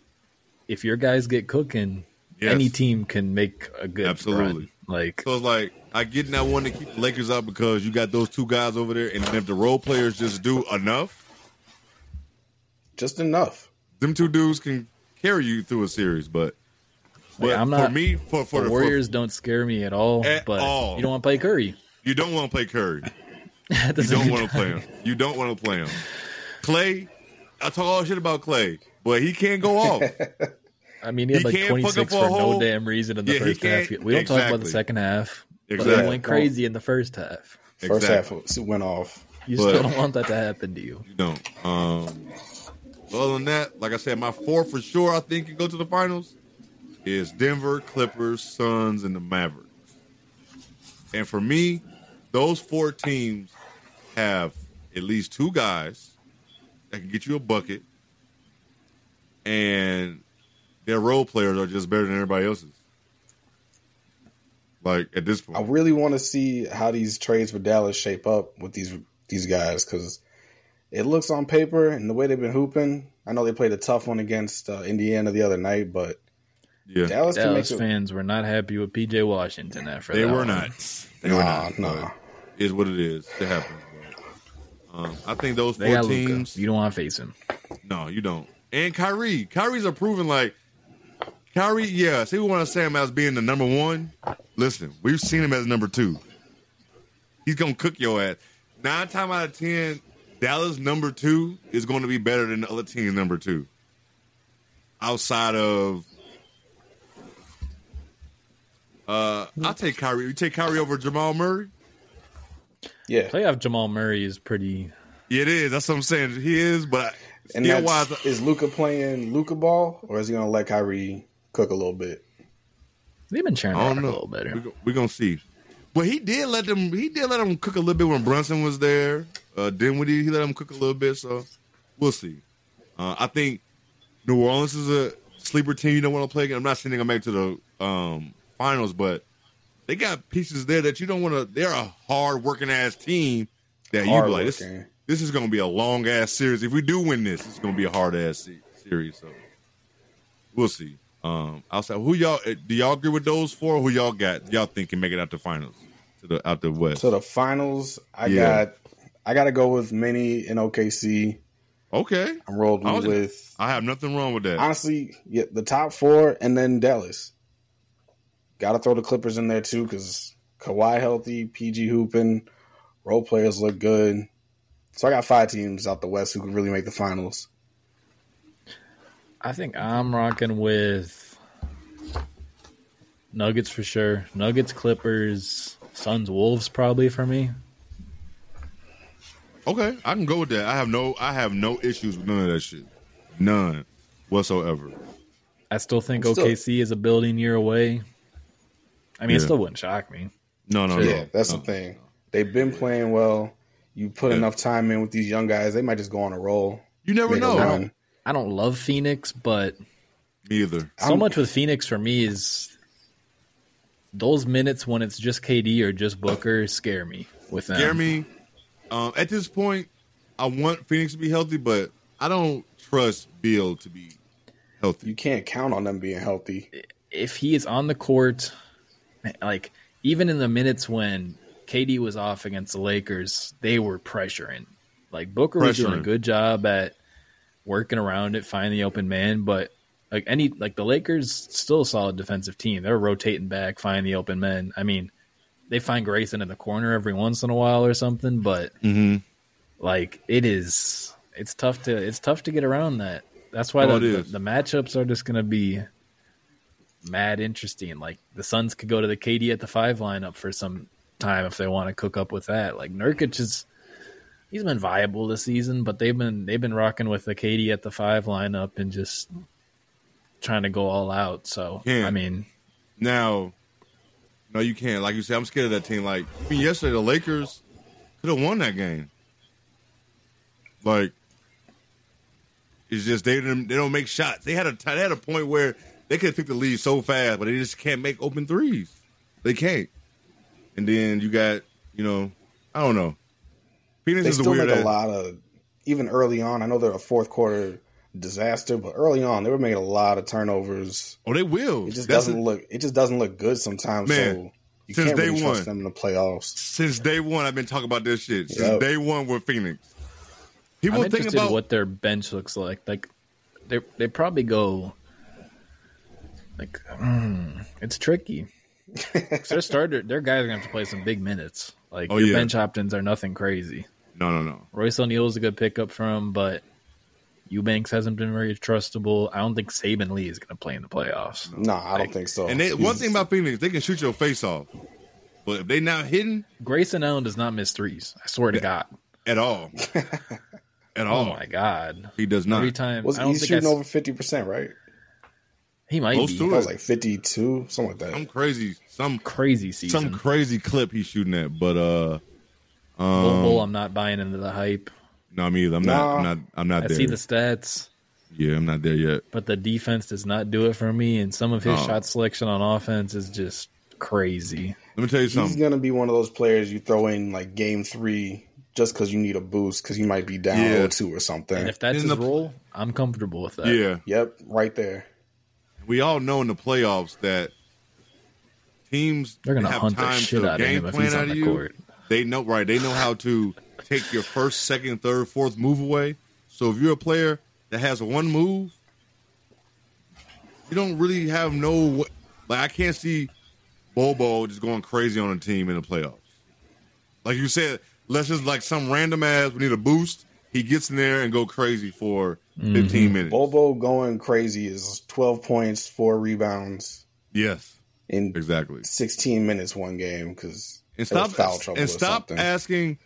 if your guys get cooking, Yes. any team can make a good Absolutely. run. Like so it's like I get in that one to keep the Lakers up because you got those two guys over there, and if the role players just do enough, Just enough. them two dudes can carry you through a series. But but Like, I'm for not- me, for for the the Warriors don't scare me at all. At but all. you don't want to play Curry. you don't want to play Curry. You don't want to play him. You don't want to play him. Clay, I talk all shit about Clay, but he can't go off. I mean, he had He like can't 26 for a no whole- damn reason in the Yeah, first half. We don't talk about the second half. But Exactly. he went crazy in the first half. First Exactly. half went off. You But- still don't want that to happen to you. You don't. Um, other than that, like I said, my four for sure, I think, can go to the finals is Denver, Clippers, Suns, and the Mavericks. And for me, those four teams have at least two guys that can get you a bucket, and their role players are just better than everybody else's. Like at this point, I really want to see how these trades for Dallas shape up with these these guys because it looks on paper and the way they've been hooping. I know they played a tough one against uh, Indiana the other night, but yeah, Dallas can make Dallas it. fans were not happy with PJ Washington after they that were one. not. They were Nah, not. nah. but Is what it is. It happens. Um, I think those They four got Luka. teams. You don't want to face him. No, you don't. And Kyrie, Kyrie's are proven like Kyrie. Yeah, see, we want to say him as being the number one. Listen, we've seen him as number two. He's gonna cook your ass. Nine time out of ten, Dallas number two is going to be better than the other team's number two. Outside of, uh, I'll take Kyrie. You take Kyrie over Jamal Murray. Yeah, Playoff Jamal Murray is pretty. Yeah, it is. That's what I'm saying. He is, but and still, that's, wise. is Luka playing Luka ball or is he going to let Kyrie cook a little bit? They've been sharing I that a little better. We're gonna see. But he did let them. He did let them cook a little bit when Brunson was there. Uh, Dinwiddie, he let them cook a little bit. So we'll see. Uh, I think New Orleans is a sleeper team. You don't want to play. against. I'm not saying they're gonna make it to the um, finals, but they got pieces there that you don't want to. They're a hard working ass team that you like this. This is gonna be a long ass series. If we do win this, it's gonna be a hard ass series. So we'll see. Um, outside, who y'all uh, do y'all agree with those four? Who y'all got? Y'all think can make it out the finals to the out the west? So the finals, I Yeah. got I got to go with Mini in OKC. okay, I'm rolling with I have nothing wrong with that. honestly, yeah, the top four, and then Dallas. Got to throw the Clippers in there too because Kawhi healthy, PG hooping, role players look good. So I got five teams out the West who could really make the finals. I think I'm rocking with Nuggets for sure. Nuggets, Clippers, Suns, Wolves probably for me. Okay, I can go with that. I have no I have no issues with none of that shit. None whatsoever. I still think I'm still- OKC is a building year away. I mean, it still wouldn't shock me. No, no, Yeah, no. that's no. the thing. They've been playing well. You put Yeah. enough time in with these young guys, they might just go on a roll. You never make a know. run. I don't love Phoenix, but Me either. so I'm- much with Phoenix for me is those minutes when it's just KD or just Booker scare me with them. Jeremy, um, at this point, I want Phoenix to be healthy, but I don't trust Beal to be healthy. You can't count on them being healthy. if he is on the court, like even in the minutes when KD was off against the Lakers, they were pressuring. Like Booker was doing a good job at working around it, finding the open man, but like any like the Lakers still a solid defensive team. They're rotating back, finding the open men. I mean, they find Grayson in the corner every once in a while or something, but Mm-hmm. like it is it's tough to it's tough to get around that. That's why Oh, the, the, the matchups are just gonna be mad interesting. Like the Suns could go to the KD at the five lineup for some time if they want to cook up with that. Like Nurkic is he's been viable this season, but they've been they've been rocking with the KD at the five lineup and just trying to go all out. So Yeah. I mean, Now, no, you can't. Like you said, I'm scared of that team. Like I mean, yesterday, the Lakers could have won that game. Like, it's just they didn't. They don't make shots. They had a they had a point where they could have took the lead so fast, but they just can't make open threes. They can't. And then you got, you know, I don't know. Phoenix They is a still weird. make a lot of, even early on. I know they're a fourth quarter disaster, but early on they were making a lot of turnovers. Oh, they will. It just That's doesn't a- look. It just doesn't look good sometimes. Man, so you since can't really day trust one. them in the playoffs. since day one. I've been talking about this shit since Yep. day one with Phoenix. People I'm think interested about what their bench looks like. Like they they probably go like mm, it's tricky. 'Cause their starter, their guys are gonna have to play some big minutes. Like Oh, your yeah. bench options are nothing crazy. no, no, no. Royce O'Neale is a good pickup from, but Eubanks hasn't been very trustable. I don't think Saben Lee is going to play in the playoffs. Nah, I don't think so. And they, one thing about Phoenix, they can shoot your face off, but if they not hitting Grayson Allen does not miss threes. I swear to God. at all, at Oh all, my God! he does not. Every time was I don't he's think shooting I, over fifty percent, right? He might Close be to That it. was like fifty two, something like that. Some crazy, some crazy season. some crazy clip he's shooting at, but uh, Bull, um, Bull, I'm not buying into the hype. no, me either. I'm not. I'm not. I'm not I there. see the stats. yeah, I'm not there yet. but the defense does not do it for me. And some of his Oh. shot selection on offense is just crazy. Let me tell you something. He's gonna be one of those players you throw in like game three just because you need a boost because you might be down Yeah. 0-2 or something. And if that's In his the- role, I'm comfortable with that. Yeah, yep, right there. We all know in the playoffs that teams They're gonna have hunt the time shit to out of game plan out of the you. court. They know right. They know how to take your first, second, third, fourth move away. So if you're a player that has one move, you don't really have no. Like I can't see Bobo just going crazy on a team in the playoffs. Like you said, let's just like some random ass. We need a boost. He gets in there and go crazy for Mm-hmm. 15 minutes. Bobo going crazy is twelve points, four rebounds Yes, in exactly. sixteen minutes one game because And stop foul trouble and stop something. asking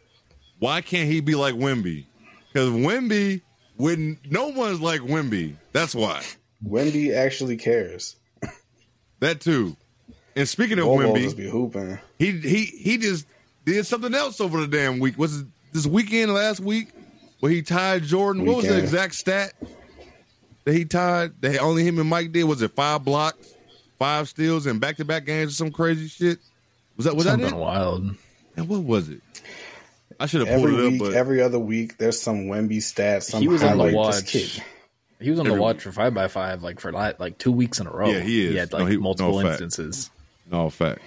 why can't he be like Wemby? Because Wemby, when no one's like Wemby, that's why. Wemby actually cares. That too. And speaking of Bobo Wemby, just be hooping. he he he just did something else over the damn week. Was it this weekend last week where he tied Jordan? What was the exact stat that he tied? That only him and Mike did. Was it five blocks, five steals, and back to back games or some crazy shit? Was that was that it? wild. And what was it? I should have pulled Every it up, week, but every other week, there's some Wemby stats. Some He was on the watch. kid. He was on the watch for five by five, like for like, like two weeks in a row. Yeah, he is. He had No, like he- multiple no, fact. instances. no fact.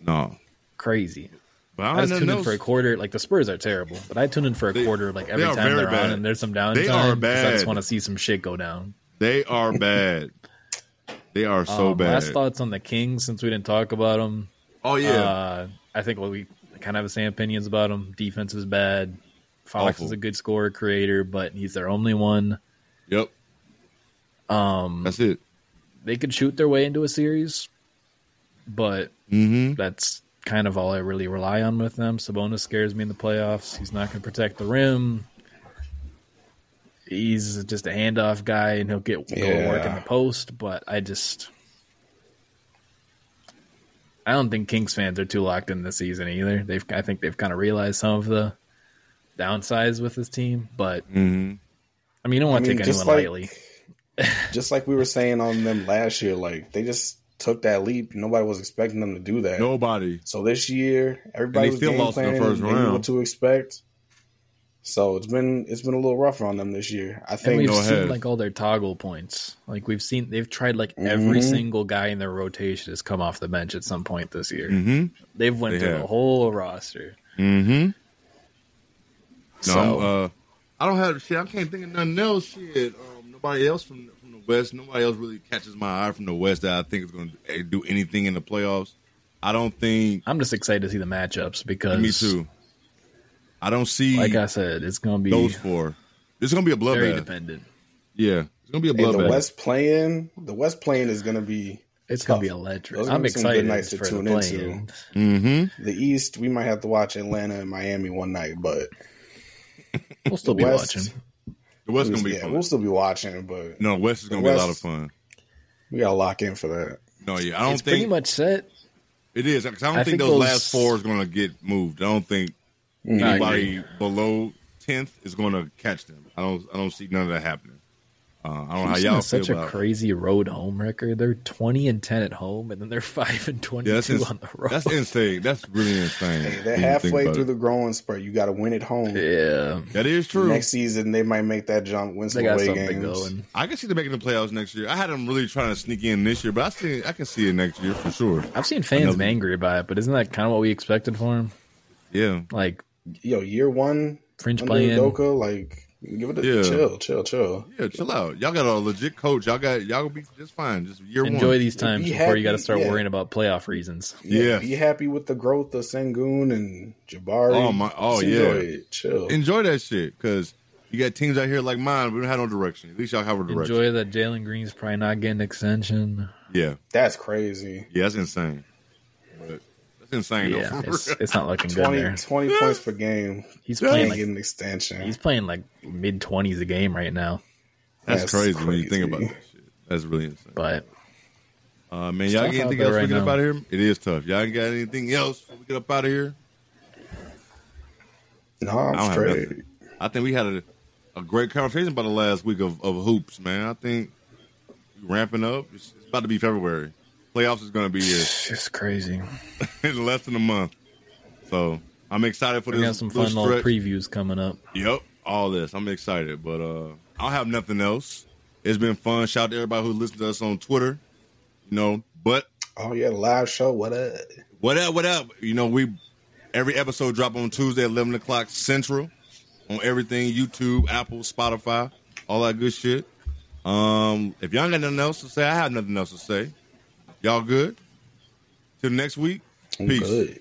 No, Crazy. But I was tuned know. in for a quarter. Like the Spurs are terrible, but I tune in for a They- quarter like every time they're bad. on, and there's some downtime. They are 'cause I just want to see some shit go down. They are bad. They are so Um, bad. Last thoughts on the Kings, since we didn't talk about them. Oh yeah, Uh, I think well, we kind of have the same opinions about him. Defense is bad. Fox Awful. is a good scorer creator, but he's their only one. yep. Um, That's it. they could shoot their way into a series, but Mm-hmm. that's kind of all I really rely on with them. Sabonis scares me in the playoffs. He's not going to protect the rim. He's just a handoff guy, and he'll get go to work in the post. But I just, I don't think Kings fans are too locked in this season either. They've, I think they've kind of realized some of the downsides with this team. But Mm-hmm. I mean, you don't want I to mean, take anyone like lightly. just like we were saying on them last year, like they just took that leap. Nobody was expecting them to do that. Nobody. So this year, everybody And they was still game lost in the planning, first they knew round. what to expect. So it's been it's been a little rougher on them this year. I And think we've seen ahead. like all their toggle points. Like we've seen, they've tried like every Mhm. single guy in their rotation has come off the bench at some point this year. Mm-hmm. They've went They through have. the whole roster. Mm-hmm. No, So I'm, uh, I don't have shit. I can't think of nothing else. Shit. Um, nobody else from from the West. Nobody else really catches my eye from the West that I think is going to do anything in the playoffs. I don't think. I'm just excited to see the matchups because Me too. I don't see Like I said, it's going to be those four. It's going to be a very bloodbath. dependent. Yeah, it's going to be a hey, the bloodbath. West playing the West playing is going to be It's tough. going to be electric. Those I'm gonna some good excited nights to for the tune play. into. Mm-hmm. the East. We might have to watch Atlanta and Miami one night, but We'll still be West, watching. The West going to be yeah, fun. we'll still be watching, but no, West is going the to be a lot of fun. we got to lock in for that. No, yeah, I don't It's pretty much set. it is. 'cause I don't I think, think those, those- last four is going to get moved. I don't think mm. anybody below tenth is going to catch them. I don't. I don't see none of that happening. Uh, I don't know how Houston y'all has such feel a about. crazy road home record. They're 20 and 10 at home, and then they're 5 and 22 Yeah, that's, ins- on the road. that's insane. That's really insane. Hey, they're when you think halfway through it. the growing spurt. You got to win at home. yeah, That is true. Next season, they might make that jump, win some they got away games. going. I can see them making the playoffs next year. I had them really trying to sneak in this year, but I see. I can see it next year for sure. I've seen fans Another- angry about it, but isn't that kind of what we expected for him? Yeah, Like Yo, year one French under playing. Udoka, like give it a Yeah. chill, chill, chill. yeah. Chill out. Y'all got a legit coach. Y'all got y'all will be just fine. Just year Enjoy one. these times Be before you got to start yeah. worrying about playoff reasons. Yeah. be happy with the growth of Sengun and Jabari. Oh, my- oh, Just yeah. it. chill. Enjoy that shit because you got teams out here like mine. We don't have no direction. At least y'all have a direction. Enjoy that Jalen Green's probably not getting extension. Yeah, That's crazy. yeah. That's insane. But insane. Yeah, for it's, it's not looking good 20, there. 20 points per game. He's playing like an extension. he's playing like mid twenties a game right now. That's, That's crazy, when you think about that shit. That's really insane. But Uh, man, y'all tough got out anything there else right we get up out of here? It is tough. Y'all ain't got anything else before we get up out of here? no, I I'm don't have straight. nothing. I think we had a, a great conversation about the last week of, of hoops, man. I think we ramping up. It's, it's about to be February. Playoffs is going to be here it's just crazy. in less than a month. So I'm excited for We this. got some little fun little previews coming up. Yep, all this. I'm excited, but uh I don't have nothing else. It's been fun. Shout out to everybody who listens to us on Twitter. You know, but Oh yeah, live show. What up? what up, what up? You know, we every episode drop on Tuesday at eleven o'clock Central on everything, YouTube, Apple, Spotify, all that good shit. Um, if y'all got nothing else to say, I have nothing else to say. Y'all good? Till next week. I'm Peace. good.